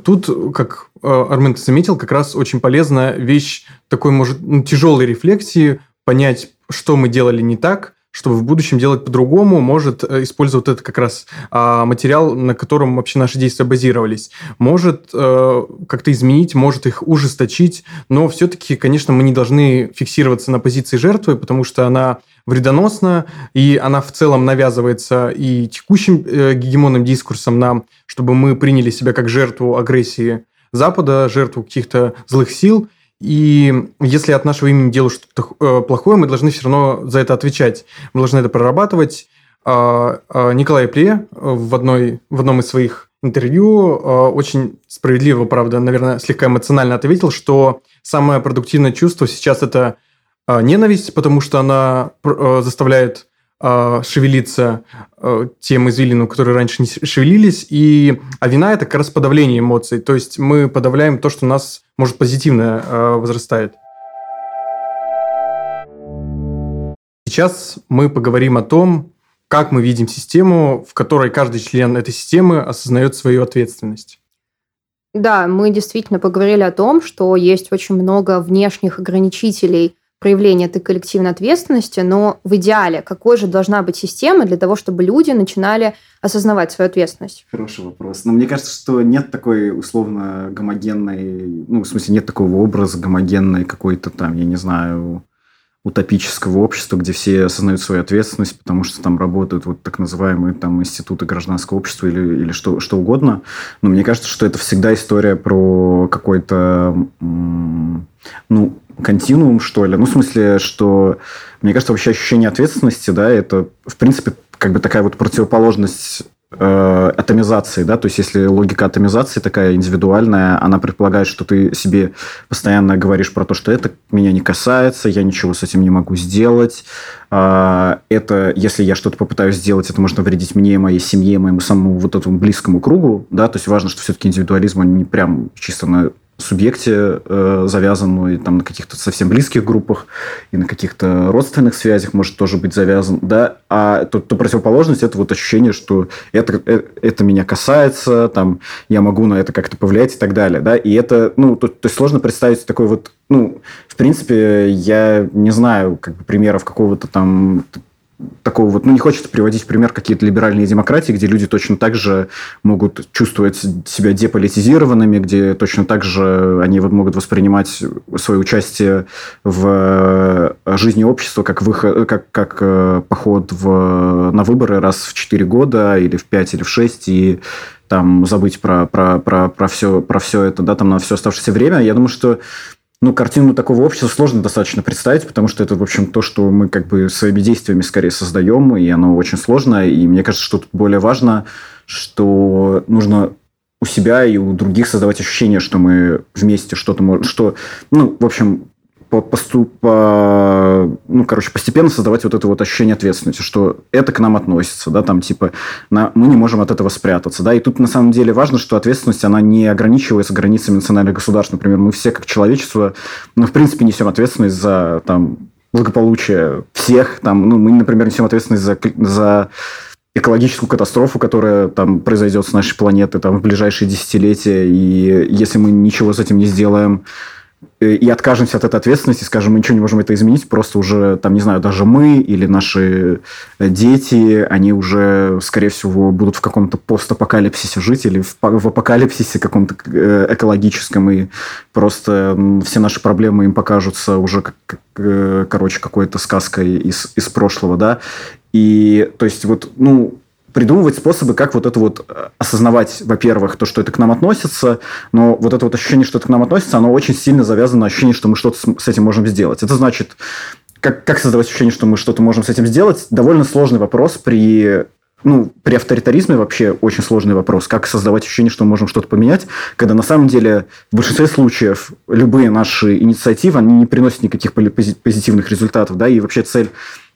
Тут, как э, Армен заметил, как раз очень полезная вещь такой, может, ну, тяжелой рефлексии, понять, что мы делали не так, чтобы в будущем делать по-другому, может э, использовать это как раз а, материал, на котором вообще наши действия базировались. Может э, как-то изменить, может их ужесточить, но все-таки, конечно, мы не должны фиксироваться на позиции жертвы, потому что она вредоносна, и она в целом навязывается и текущим э, гегемонным дискурсом нам, чтобы мы приняли себя как жертву агрессии Запада, жертву каких-то злых сил – и если от нашего имени делают что-то э, плохое, мы должны все равно за это отвечать. Мы должны это прорабатывать. А, а, Николай Пле э, в, одной, в одном из своих интервью э, очень справедливо, правда, наверное, слегка эмоционально ответил, что самое продуктивное чувство сейчас это ненависть, потому что она заставляет э, шевелиться э, тем извилинам, которые раньше не шевелились. И, а вина – это как раз подавление эмоций. То есть мы подавляем то, что у нас, может, позитивно э, возрастает. Сейчас мы поговорим о том, как мы видим систему, в которой каждый член этой системы осознает свою ответственность.
Да, мы действительно поговорили о том, что есть очень много внешних ограничителей проявление этой коллективной ответственности, но в идеале какой же должна быть система для того, чтобы люди начинали осознавать свою ответственность?
Хороший вопрос. Но мне кажется, что нет такой условно гомогенной, ну, в смысле, нет такого образа гомогенной какой-то там, я не знаю, утопического общества, где все осознают свою ответственность, потому что там работают вот так называемые там институты гражданского общества или, или что, что угодно. Но мне кажется, что это всегда история про какой-то, ну, континуум, что ли. Ну, в смысле, что, мне кажется, вообще ощущение ответственности, да, это, в принципе, как бы такая вот противоположность э, атомизации, да, то есть если логика атомизации такая индивидуальная, она предполагает, что ты себе постоянно говоришь про то, что это меня не касается, я ничего с этим не могу сделать, э, это, если я что-то попытаюсь сделать, это может навредить мне, моей семье, моему самому вот этому близкому кругу, да, то есть важно, что все-таки индивидуализм, он не прям чисто на субъекте э, завязан, ну и там на каких-то совсем близких группах и на каких-то родственных связях может тоже быть завязан, да, а то, то противоположность это вот ощущение, что это, э, это меня касается, там, я могу на это как-то повлиять и так далее, да, и это, ну, то, то есть сложно представить такой вот, ну, в принципе, я не знаю, как бы, примеров какого-то там такого вот, ну, не хочется приводить в пример какие-то либеральные демократии, где люди точно так же могут чувствовать себя деполитизированными, где точно так же они могут воспринимать свое участие в э, жизни общества как, выход, как, как э, поход в, на выборы раз в 4 года или в 5 или в 6, и там забыть про, про, про, про, все, про все это, да, там на все оставшееся время. Я думаю, что ну, картину такого общества сложно достаточно представить, потому что это, в общем, то, что мы как бы своими действиями скорее создаем, и оно очень сложно. И мне кажется, что тут более важно, что нужно у себя и у других создавать ощущение, что мы вместе что-то можем, что, ну, в общем, по, поступ, по, ну, короче, постепенно создавать вот это вот ощущение ответственности, что это к нам относится, да, там, типа, на, мы не можем от этого спрятаться, да, и тут на самом деле важно, что ответственность, она не ограничивается границами национальных государств, например, мы все как человечество, ну, в принципе, несем ответственность за, там, благополучие всех, там, ну, мы, например, несем ответственность за, за экологическую катастрофу, которая там произойдет с нашей планеты там, в ближайшие десятилетия, и если мы ничего с этим не сделаем, и откажемся от этой ответственности, скажем, мы ничего не можем это изменить, просто уже, там, не знаю, даже мы или наши э, дети, они уже, скорее всего, будут в каком-то постапокалипсисе жить или в, в апокалипсисе каком-то э, экологическом, и просто все наши проблемы им покажутся уже, как, короче, какой-то сказкой из, из прошлого, да. И, то есть, вот, ну, придумывать способы, как вот это вот э, осознавать, во-первых, то, что это к нам относится, но вот это вот ощущение, что это к нам относится, оно очень сильно завязано на ощущение, что мы что-то с этим можем сделать. Это значит, как, как создавать ощущение, что мы что-то можем с этим сделать, довольно сложный вопрос при ну, при авторитаризме вообще очень сложный вопрос, как создавать ощущение, что мы можем что-то поменять, когда на самом деле в большинстве случаев любые наши инициативы, они не приносят никаких позитивных результатов, да, и вообще цель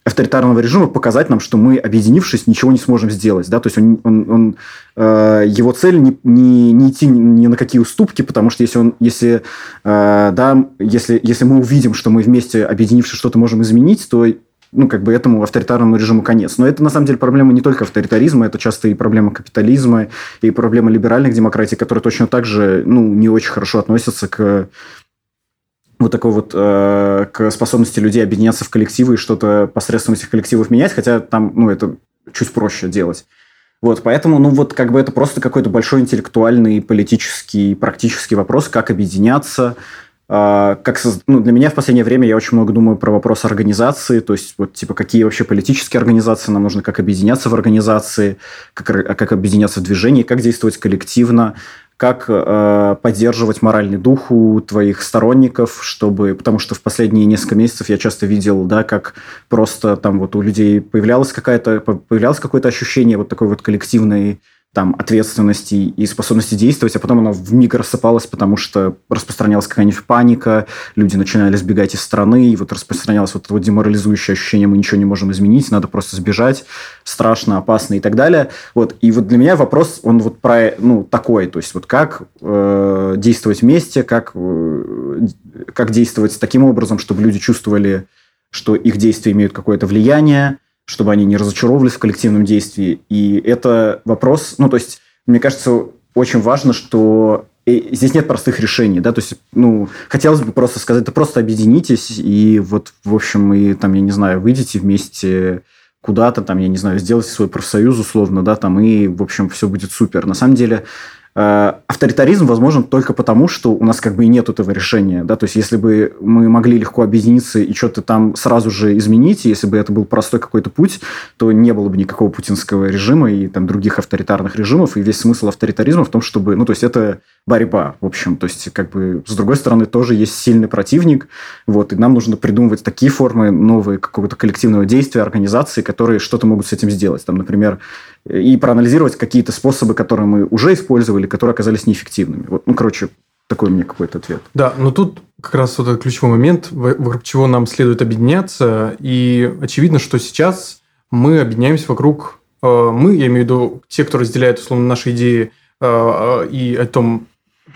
авторитарного режима показать нам, что мы, объединившись, ничего не сможем сделать. Да? То есть он, он, он, э, его цель не, не, не идти ни на какие уступки, потому что если, он, если, э, да, если, если мы увидим, что мы вместе, объединившись, что-то можем изменить, то ну, как бы этому авторитарному режиму конец. Но это, на самом деле, проблема не только авторитаризма, это часто и проблема капитализма, и проблема либеральных демократий, которые точно так же, ну, не очень хорошо относятся к вот такой вот э, к способности людей объединяться в коллективы и что-то посредством этих коллективов менять, хотя там, ну, это чуть проще делать. Вот, поэтому, ну, вот как бы это просто какой-то большой интеллектуальный, политический, практический вопрос, как объединяться, э, как соз... ну, для меня в последнее время я очень много думаю про вопрос организации, то есть вот типа какие вообще политические организации нам нужно, как объединяться в организации, как, как объединяться в движении, как действовать коллективно, как э, поддерживать моральный дух у твоих сторонников, чтобы, потому что в последние несколько месяцев я часто видел, да, как просто там вот у людей появлялось какое-то появлялось какое-то ощущение вот такой вот коллективной там, ответственности и способности действовать, а потом она в миг рассыпалась, потому что распространялась какая-нибудь паника, люди начинали сбегать из страны, и вот распространялось вот это вот деморализующее ощущение, мы ничего не можем изменить, надо просто сбежать, страшно, опасно и так далее. Вот. И вот для меня вопрос, он вот про, ну, такой, то есть вот как э, действовать вместе, как, э, как действовать таким образом, чтобы люди чувствовали, что их действия имеют какое-то влияние, чтобы они не разочаровывались в коллективном действии. И это вопрос, ну, то есть, мне кажется, очень важно, что и здесь нет простых решений, да, то есть, ну, хотелось бы просто сказать, да просто объединитесь и вот, в общем, и там, я не знаю, выйдите вместе куда-то, там, я не знаю, сделайте свой профсоюз условно, да, там, и, в общем, все будет супер. На самом деле, Э, авторитаризм возможен только потому, что у нас как бы и нет этого решения. Да? То есть, если бы мы могли легко объединиться и что-то там сразу же изменить, если бы это был простой какой-то путь, то не было бы никакого путинского режима и там других авторитарных режимов. И весь смысл авторитаризма в том, чтобы... Ну, то есть, это борьба, в общем. То есть, как бы, с другой стороны, тоже есть сильный противник. Вот, и нам нужно придумывать такие формы новые какого-то коллективного действия, организации, которые что-то могут с этим сделать. Там, например, и проанализировать какие-то способы, которые мы уже использовали, которые оказались неэффективными. Вот, ну, короче, такой меня какой-то ответ.
Да, но тут как раз вот этот ключевой момент, вокруг чего нам следует объединяться. И очевидно, что сейчас мы объединяемся вокруг... Э, мы, я имею в виду те, кто разделяет, условно, наши идеи э, э, и о том,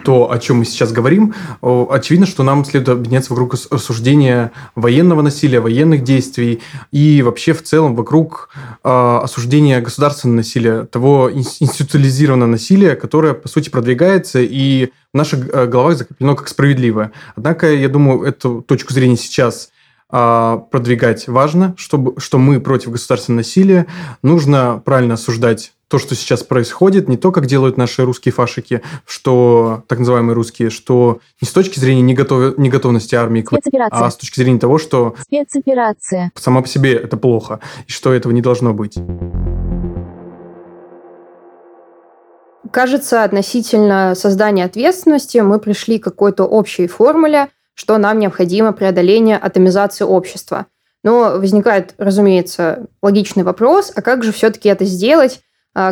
то, о чем мы сейчас говорим, очевидно, что нам следует объединяться вокруг осуждения военного насилия, военных действий и вообще в целом вокруг э, осуждения государственного насилия, того институциализированного насилия, которое, по сути, продвигается и в наших э, головах закреплено как справедливое. Однако, я думаю, эту точку зрения сейчас а, продвигать важно, чтобы, что мы против государственного насилия. Нужно правильно осуждать то, что сейчас происходит, не то, как делают наши русские фашики, что так называемые русские, что не с точки зрения неготов... неготовности армии к а с точки зрения того, что
спецоперация
сама по себе это плохо, и что этого не должно быть.
Кажется, относительно создания ответственности мы пришли к какой-то общей формуле, что нам необходимо преодоление атомизации общества. Но возникает, разумеется, логичный вопрос, а как же все-таки это сделать,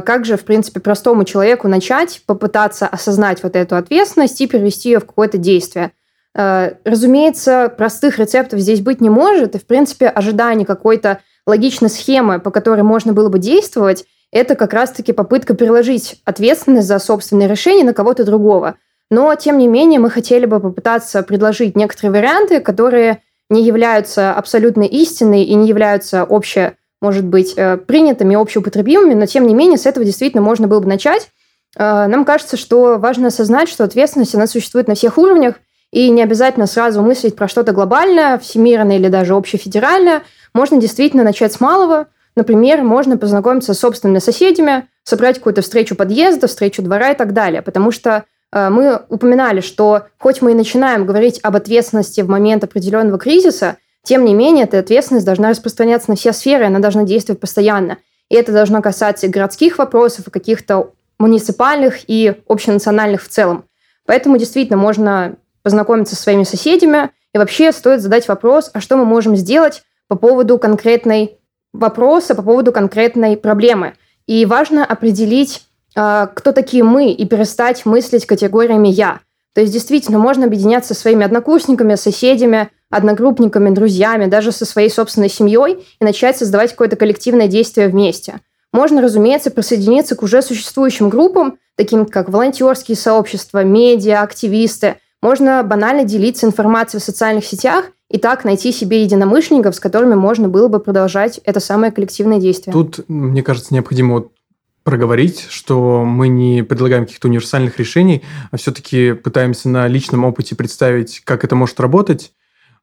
как же, в принципе, простому человеку начать попытаться осознать вот эту ответственность и перевести ее в какое-то действие? Э, разумеется, простых рецептов здесь быть не может, и, в принципе, ожидание какой-то логичной схемы, по которой можно было бы действовать, это как раз-таки попытка переложить ответственность за собственное решение на кого-то другого. Но, тем не менее, мы хотели бы попытаться предложить некоторые варианты, которые не являются абсолютной истиной и не являются обще, может быть, э, принятыми, общеупотребимыми, но, тем не менее, с этого действительно можно было бы начать. Э, нам кажется, что важно осознать, что ответственность, она существует на всех уровнях, и не обязательно сразу мыслить про что-то глобальное, всемирное или даже общефедеральное. Можно действительно начать с малого. Например, можно познакомиться с собственными соседями, собрать какую-то встречу подъезда, встречу двора и так далее. Потому что э, мы упоминали, что хоть мы и начинаем говорить об ответственности в момент определенного кризиса, тем не менее, эта ответственность должна распространяться на все сферы, она должна действовать постоянно. И это должно касаться и городских вопросов, и каких-то муниципальных и общенациональных в целом. Поэтому действительно можно познакомиться со своими соседями, и вообще стоит задать вопрос, а что мы можем сделать по поводу конкретной вопроса, по поводу конкретной проблемы. И важно определить, а, кто такие мы, и перестать мыслить категориями «я». То есть действительно можно объединяться со своими однокурсниками, соседями, одногруппниками, друзьями, даже со своей собственной семьей и начать создавать какое-то коллективное действие вместе. Можно, разумеется, присоединиться к уже существующим группам, таким как волонтерские сообщества, медиа, активисты, можно банально делиться информацией в социальных сетях и так найти себе единомышленников, с которыми можно было бы продолжать это самое коллективное действие.
Тут, мне кажется, необходимо проговорить, что мы не предлагаем каких-то универсальных решений, а все-таки пытаемся на личном опыте представить, как это может работать.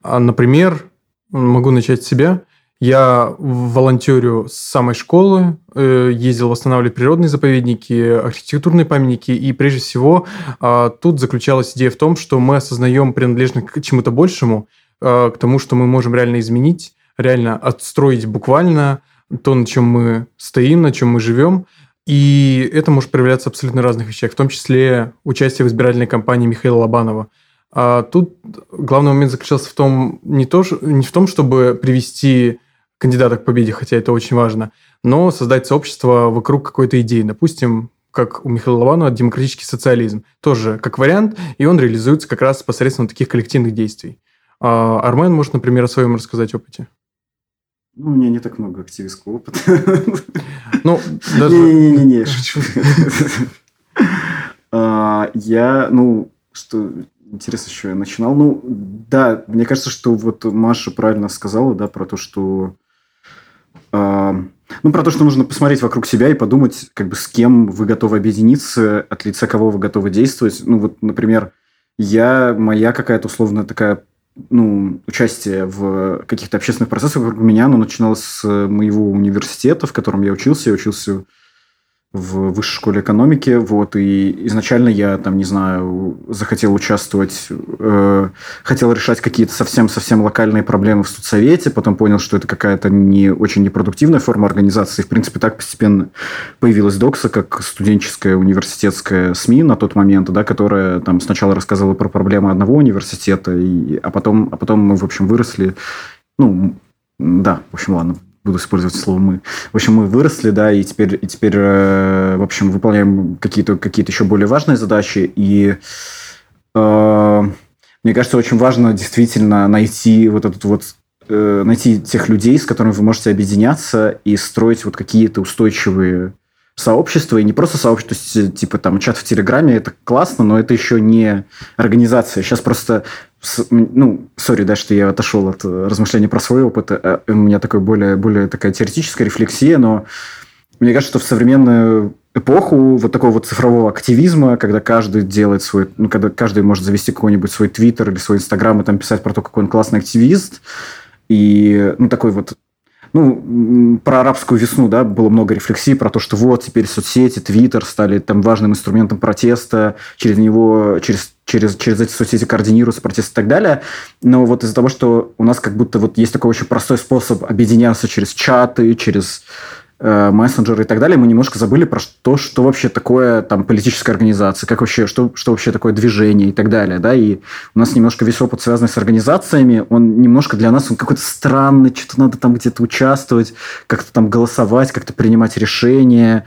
А, например, могу начать с себя. Я волонтерю с самой школы, э, ездил восстанавливать природные заповедники, архитектурные памятники, и прежде всего а, тут заключалась идея в том, что мы осознаем принадлежность к чему-то большему, а, к тому, что мы можем реально изменить, реально отстроить буквально то, на чем мы стоим, на чем мы живем. И это может проявляться абсолютно разных вещах, в том числе участие в избирательной кампании Михаила Лобанова. А тут главный момент заключался в том, не, то, не в том, чтобы привести кандидата к победе, хотя это очень важно, но создать сообщество вокруг какой-то идеи. Допустим, как у Михаила Лованова, демократический социализм. Тоже как вариант, и он реализуется как раз посредством таких коллективных действий. А Армен может, например, о своем рассказать опыте.
Ну, у меня не так много активистского опыта.
Ну,
даже... Не-не-не, шучу. А, я, ну, что интересно, еще я начинал. Ну, да, мне кажется, что вот Маша правильно сказала, да, про то, что ну, про то, что нужно посмотреть вокруг себя и подумать, как бы с кем вы готовы объединиться, от лица кого вы готовы действовать. Ну, вот, например, я, моя какая-то условная такая ну, участие в каких-то общественных процессах вокруг меня, оно начиналось с моего университета, в котором я учился. Я учился в высшей школе экономики, вот, и изначально я, там, не знаю, захотел участвовать, э, хотел решать какие-то совсем-совсем локальные проблемы в студсовете, потом понял, что это какая-то не очень непродуктивная форма организации. В принципе, так постепенно появилась Докса, как студенческая университетская СМИ на тот момент, да, которая там сначала рассказывала про проблемы одного университета, и, а, потом, а потом мы, в общем, выросли, ну, да, в общем, ладно, буду использовать слово мы. В общем, мы выросли, да, и теперь, и теперь э, в общем, выполняем какие-то какие еще более важные задачи. И э, мне кажется, очень важно действительно найти вот этот вот э, найти тех людей, с которыми вы можете объединяться и строить вот какие-то устойчивые сообщества, и не просто сообщество, типа там чат в Телеграме, это классно, но это еще не организация. Сейчас просто ну, сори, да, что я отошел от э, размышления про свой опыт. Э, у меня такой более, более такая теоретическая рефлексия, но мне кажется, что в современную эпоху вот такого вот цифрового активизма, когда каждый делает свой, ну, когда каждый может завести какой-нибудь свой твиттер или свой инстаграм и там писать про то, какой он классный активист, и, ну, такой вот ну, про арабскую весну, да, было много рефлексий про то, что вот теперь соцсети, твиттер стали там важным инструментом протеста, через него, через через, через эти соцсети координируются протесты и так далее. Но вот из-за того, что у нас как будто вот есть такой очень простой способ объединяться через чаты, через мессенджеры и так далее, мы немножко забыли про то, что вообще такое там политическая организация, как вообще, что, что вообще такое движение и так далее, да, и у нас немножко весь опыт, связанный с организациями, он немножко для нас, он какой-то странный, что-то надо там где-то участвовать, как-то там голосовать, как-то принимать решения,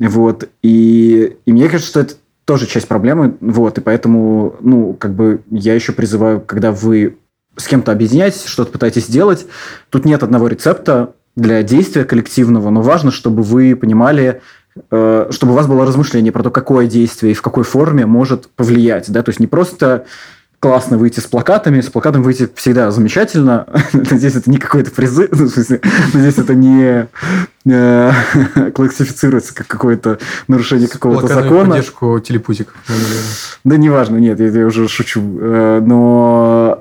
вот, и, и мне кажется, что это тоже часть проблемы, вот, и поэтому, ну, как бы я еще призываю, когда вы с кем-то объединяетесь, что-то пытаетесь сделать, тут нет одного рецепта для действия коллективного, но важно, чтобы вы понимали, э, чтобы у вас было размышление про то, какое действие и в какой форме может повлиять, да, то есть не просто классно выйти с плакатами. С плакатом выйти всегда замечательно. Надеюсь, это не какой-то призыв. Ну, в смысле, надеюсь, это не э, классифицируется как какое-то нарушение какого-то закона.
поддержку телепузик.
Да неважно, нет, я, я уже шучу. Э, но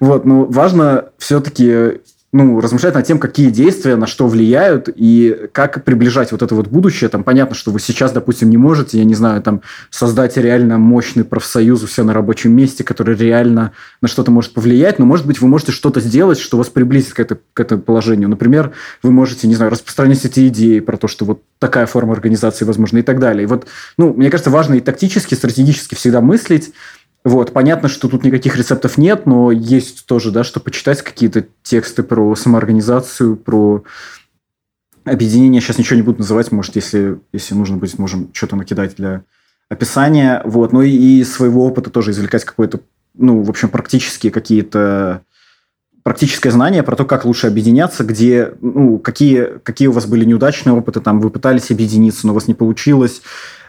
вот, ну, важно все-таки ну, размышлять над тем, какие действия на что влияют и как приближать вот это вот будущее. Там понятно, что вы сейчас, допустим, не можете, я не знаю, там создать реально мощный профсоюз у себя на рабочем месте, который реально на что-то может повлиять, но, может быть, вы можете что-то сделать, что вас приблизит к, это, к этому положению. Например, вы можете, не знаю, распространять эти идеи про то, что вот такая форма организации возможна и так далее. И вот, ну, мне кажется, важно и тактически, и стратегически всегда мыслить, вот, понятно, что тут никаких рецептов нет, но есть тоже, да, что почитать какие-то тексты про самоорганизацию, про объединение. Сейчас ничего не буду называть, может, если, если нужно будет, можем что-то накидать для описания. Вот, ну и, и своего опыта тоже извлекать какое-то, ну, в общем, практические какие-то практическое знание про то, как лучше объединяться, где, ну, какие, какие у вас были неудачные опыты, там, вы пытались объединиться, но у вас не получилось,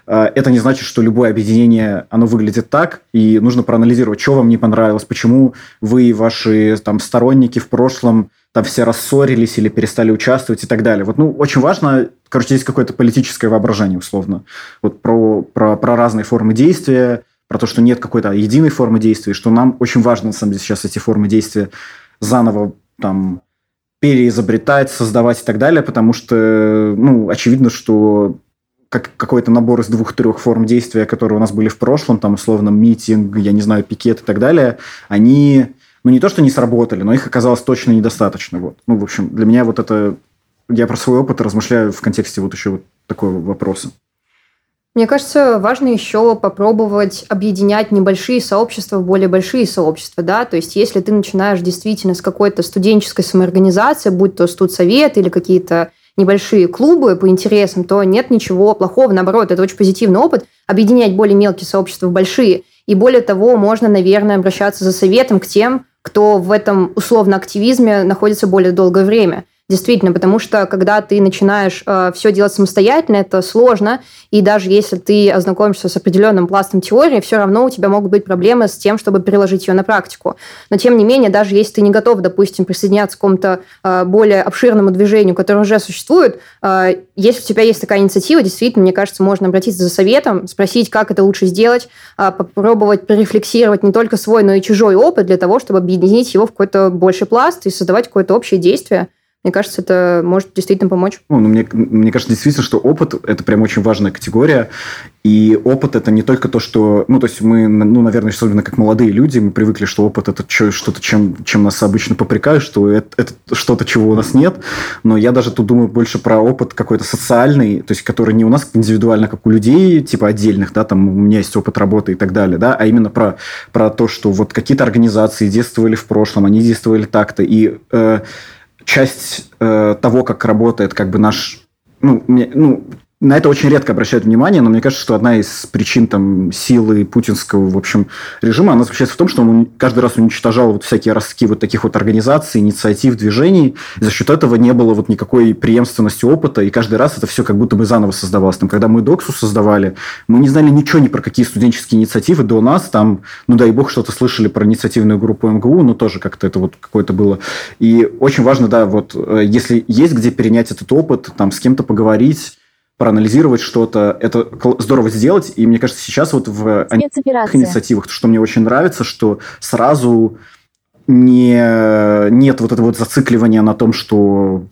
это не значит, что любое объединение, оно выглядит так, и нужно проанализировать, что вам не понравилось, почему вы и ваши там, сторонники в прошлом там все рассорились или перестали участвовать и так далее. Вот, ну, очень важно, короче, здесь какое-то политическое воображение, условно. Вот про, про, про разные формы действия, про то, что нет какой-то единой формы действия, что нам очень важно, на самом деле, сейчас эти формы действия заново там переизобретать, создавать и так далее, потому что, ну, очевидно, что как какой-то набор из двух-трех форм действия, которые у нас были в прошлом, там, условно, митинг, я не знаю, пикет и так далее, они, ну, не то, что не сработали, но их оказалось точно недостаточно. Вот. Ну, в общем, для меня вот это... Я про свой опыт размышляю в контексте вот еще вот такого вопроса.
Мне кажется, важно еще попробовать объединять небольшие сообщества в более большие сообщества, да, то есть если ты начинаешь действительно с какой-то студенческой самоорганизации, будь то студсовет или какие-то небольшие клубы по интересам, то нет ничего плохого. Наоборот, это очень позитивный опыт. Объединять более мелкие сообщества в большие. И более того, можно, наверное, обращаться за советом к тем, кто в этом условно активизме находится более долгое время. Действительно, потому что когда ты начинаешь э, все делать самостоятельно, это сложно, и даже если ты ознакомишься с определенным пластом теории, все равно у тебя могут быть проблемы с тем, чтобы переложить ее на практику. Но тем не менее, даже если ты не готов, допустим, присоединяться к какому-то э, более обширному движению, которое уже существует, э, если у тебя есть такая инициатива, действительно, мне кажется, можно обратиться за советом, спросить, как это лучше сделать, э, попробовать порефлексировать не только свой, но и чужой опыт для того, чтобы объединить его в какой-то больший пласт и создавать какое-то общее действие. Мне кажется, это может действительно помочь.
Ну, ну мне, мне кажется, действительно, что опыт – это прям очень важная категория. И опыт – это не только то, что... Ну, то есть мы, ну, наверное, особенно как молодые люди, мы привыкли, что опыт – это что-то, чем, чем нас обычно попрекают, что это, это что-то, чего у нас нет. Но я даже тут думаю больше про опыт какой-то социальный, то есть который не у нас индивидуально, как у людей, типа отдельных, да, там у меня есть опыт работы и так далее, да, а именно про, про то, что вот какие-то организации действовали в прошлом, они действовали так-то, и... Э, часть э, того, как работает как бы наш... Ну, мне, ну, на это очень редко обращают внимание, но мне кажется, что одна из причин там, силы путинского, в общем, режима, она заключается в том, что он каждый раз уничтожал вот всякие ростки вот таких вот организаций, инициатив, движений, и за счет этого не было вот никакой преемственности опыта, и каждый раз это все как будто бы заново создавалось. Там, когда мы Доксу создавали, мы не знали ничего ни про какие студенческие инициативы до нас, там, ну дай бог, что-то слышали про инициативную группу МГУ, но тоже как-то это вот какое-то было. И очень важно, да, вот э, если есть где перенять этот опыт, там, с кем-то поговорить, проанализировать что-то. Это здорово сделать. И мне кажется, сейчас вот в инициативах, что мне очень нравится, что сразу не, нет вот этого вот зацикливания на том, что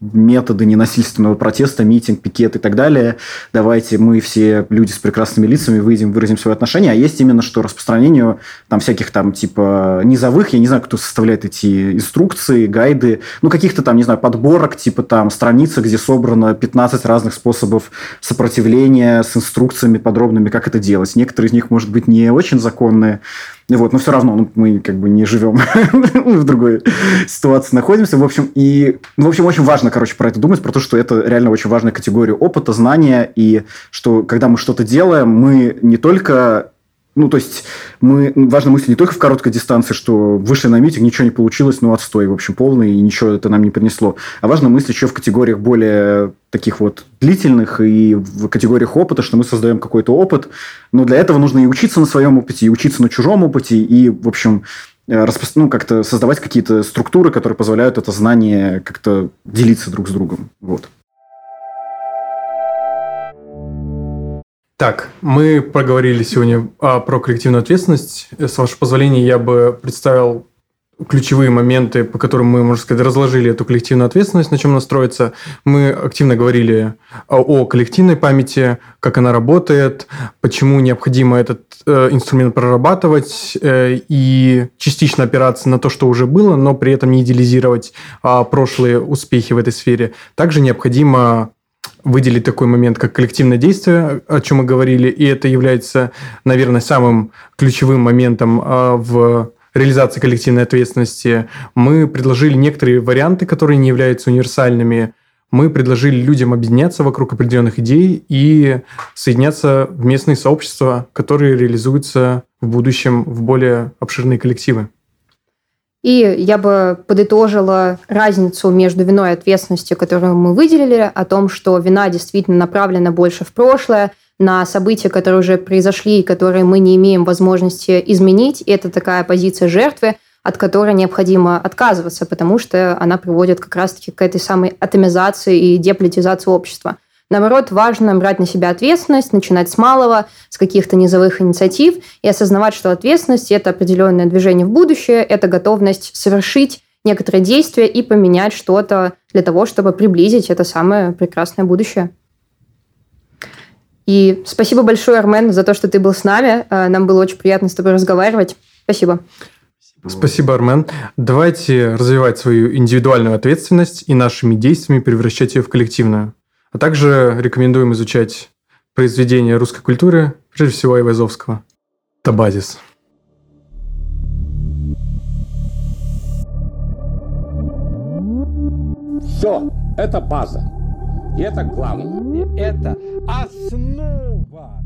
методы ненасильственного протеста, митинг, пикет и так далее. Давайте мы все люди с прекрасными лицами выйдем, выразим свои отношения. А есть именно что распространению там всяких там типа низовых, я не знаю, кто составляет эти инструкции, гайды, ну каких-то там, не знаю, подборок, типа там страницы, где собрано 15 разных способов сопротивления с инструкциями подробными, как это делать. Некоторые из них, может быть, не очень законные, Вот, но все равно ну, мы как бы не живем в другой ситуации находимся. В общем, и, ну, в общем, очень важно, короче, про это думать, про то, что это реально очень важная категория опыта, знания, и что когда мы что-то делаем, мы не только ну, то есть, мы, важно мыслить не только в короткой дистанции, что вышли на митинг, ничего не получилось, ну, отстой, в общем, полный, и ничего это нам не принесло. А важно мыслить еще в категориях более таких вот длительных и в категориях опыта, что мы создаем какой-то опыт. Но для этого нужно и учиться на своем опыте, и учиться на чужом опыте, и, в общем, э, распро... ну, как-то создавать какие-то структуры, которые позволяют это знание как-то делиться друг с другом. Вот.
Так, мы проговорили сегодня а, про коллективную ответственность. С вашего позволения, я бы представил ключевые моменты, по которым мы, можно сказать, разложили эту коллективную ответственность, на чем настроиться. Мы активно говорили о коллективной памяти, как она работает, почему необходимо этот э, инструмент прорабатывать э, и частично опираться на то, что уже было, но при этом не идеализировать а, прошлые успехи в этой сфере. Также необходимо выделить такой момент, как коллективное действие, о чем мы говорили, и это является, наверное, самым ключевым моментом а, в реализации коллективной ответственности. Мы предложили некоторые варианты, которые не являются универсальными. Мы предложили людям объединяться вокруг определенных идей и соединяться в местные сообщества, которые реализуются в будущем в более обширные коллективы.
И я бы подытожила разницу между виной и ответственностью, которую мы выделили, о том, что вина действительно направлена больше в прошлое, на события, которые уже произошли и которые мы не имеем возможности изменить. И это такая позиция жертвы, от которой необходимо отказываться, потому что она приводит как раз-таки к этой самой атомизации и деполитизации общества – Наоборот, важно брать на себя ответственность, начинать с малого, с каких-то низовых инициатив и осознавать, что ответственность – это определенное движение в будущее, это готовность совершить некоторые действия и поменять что-то для того, чтобы приблизить это самое прекрасное будущее. И спасибо большое, Армен, за то, что ты был с нами. Э, нам было очень приятно с тобой разговаривать. Спасибо.
Спасибо, Армен. Давайте развивать свою индивидуальную ответственность и нашими действиями превращать ее в коллективную. А также рекомендуем изучать произведения русской культуры, прежде всего Айвазовского. Базис.
Все, это база. И это главное. И это основа.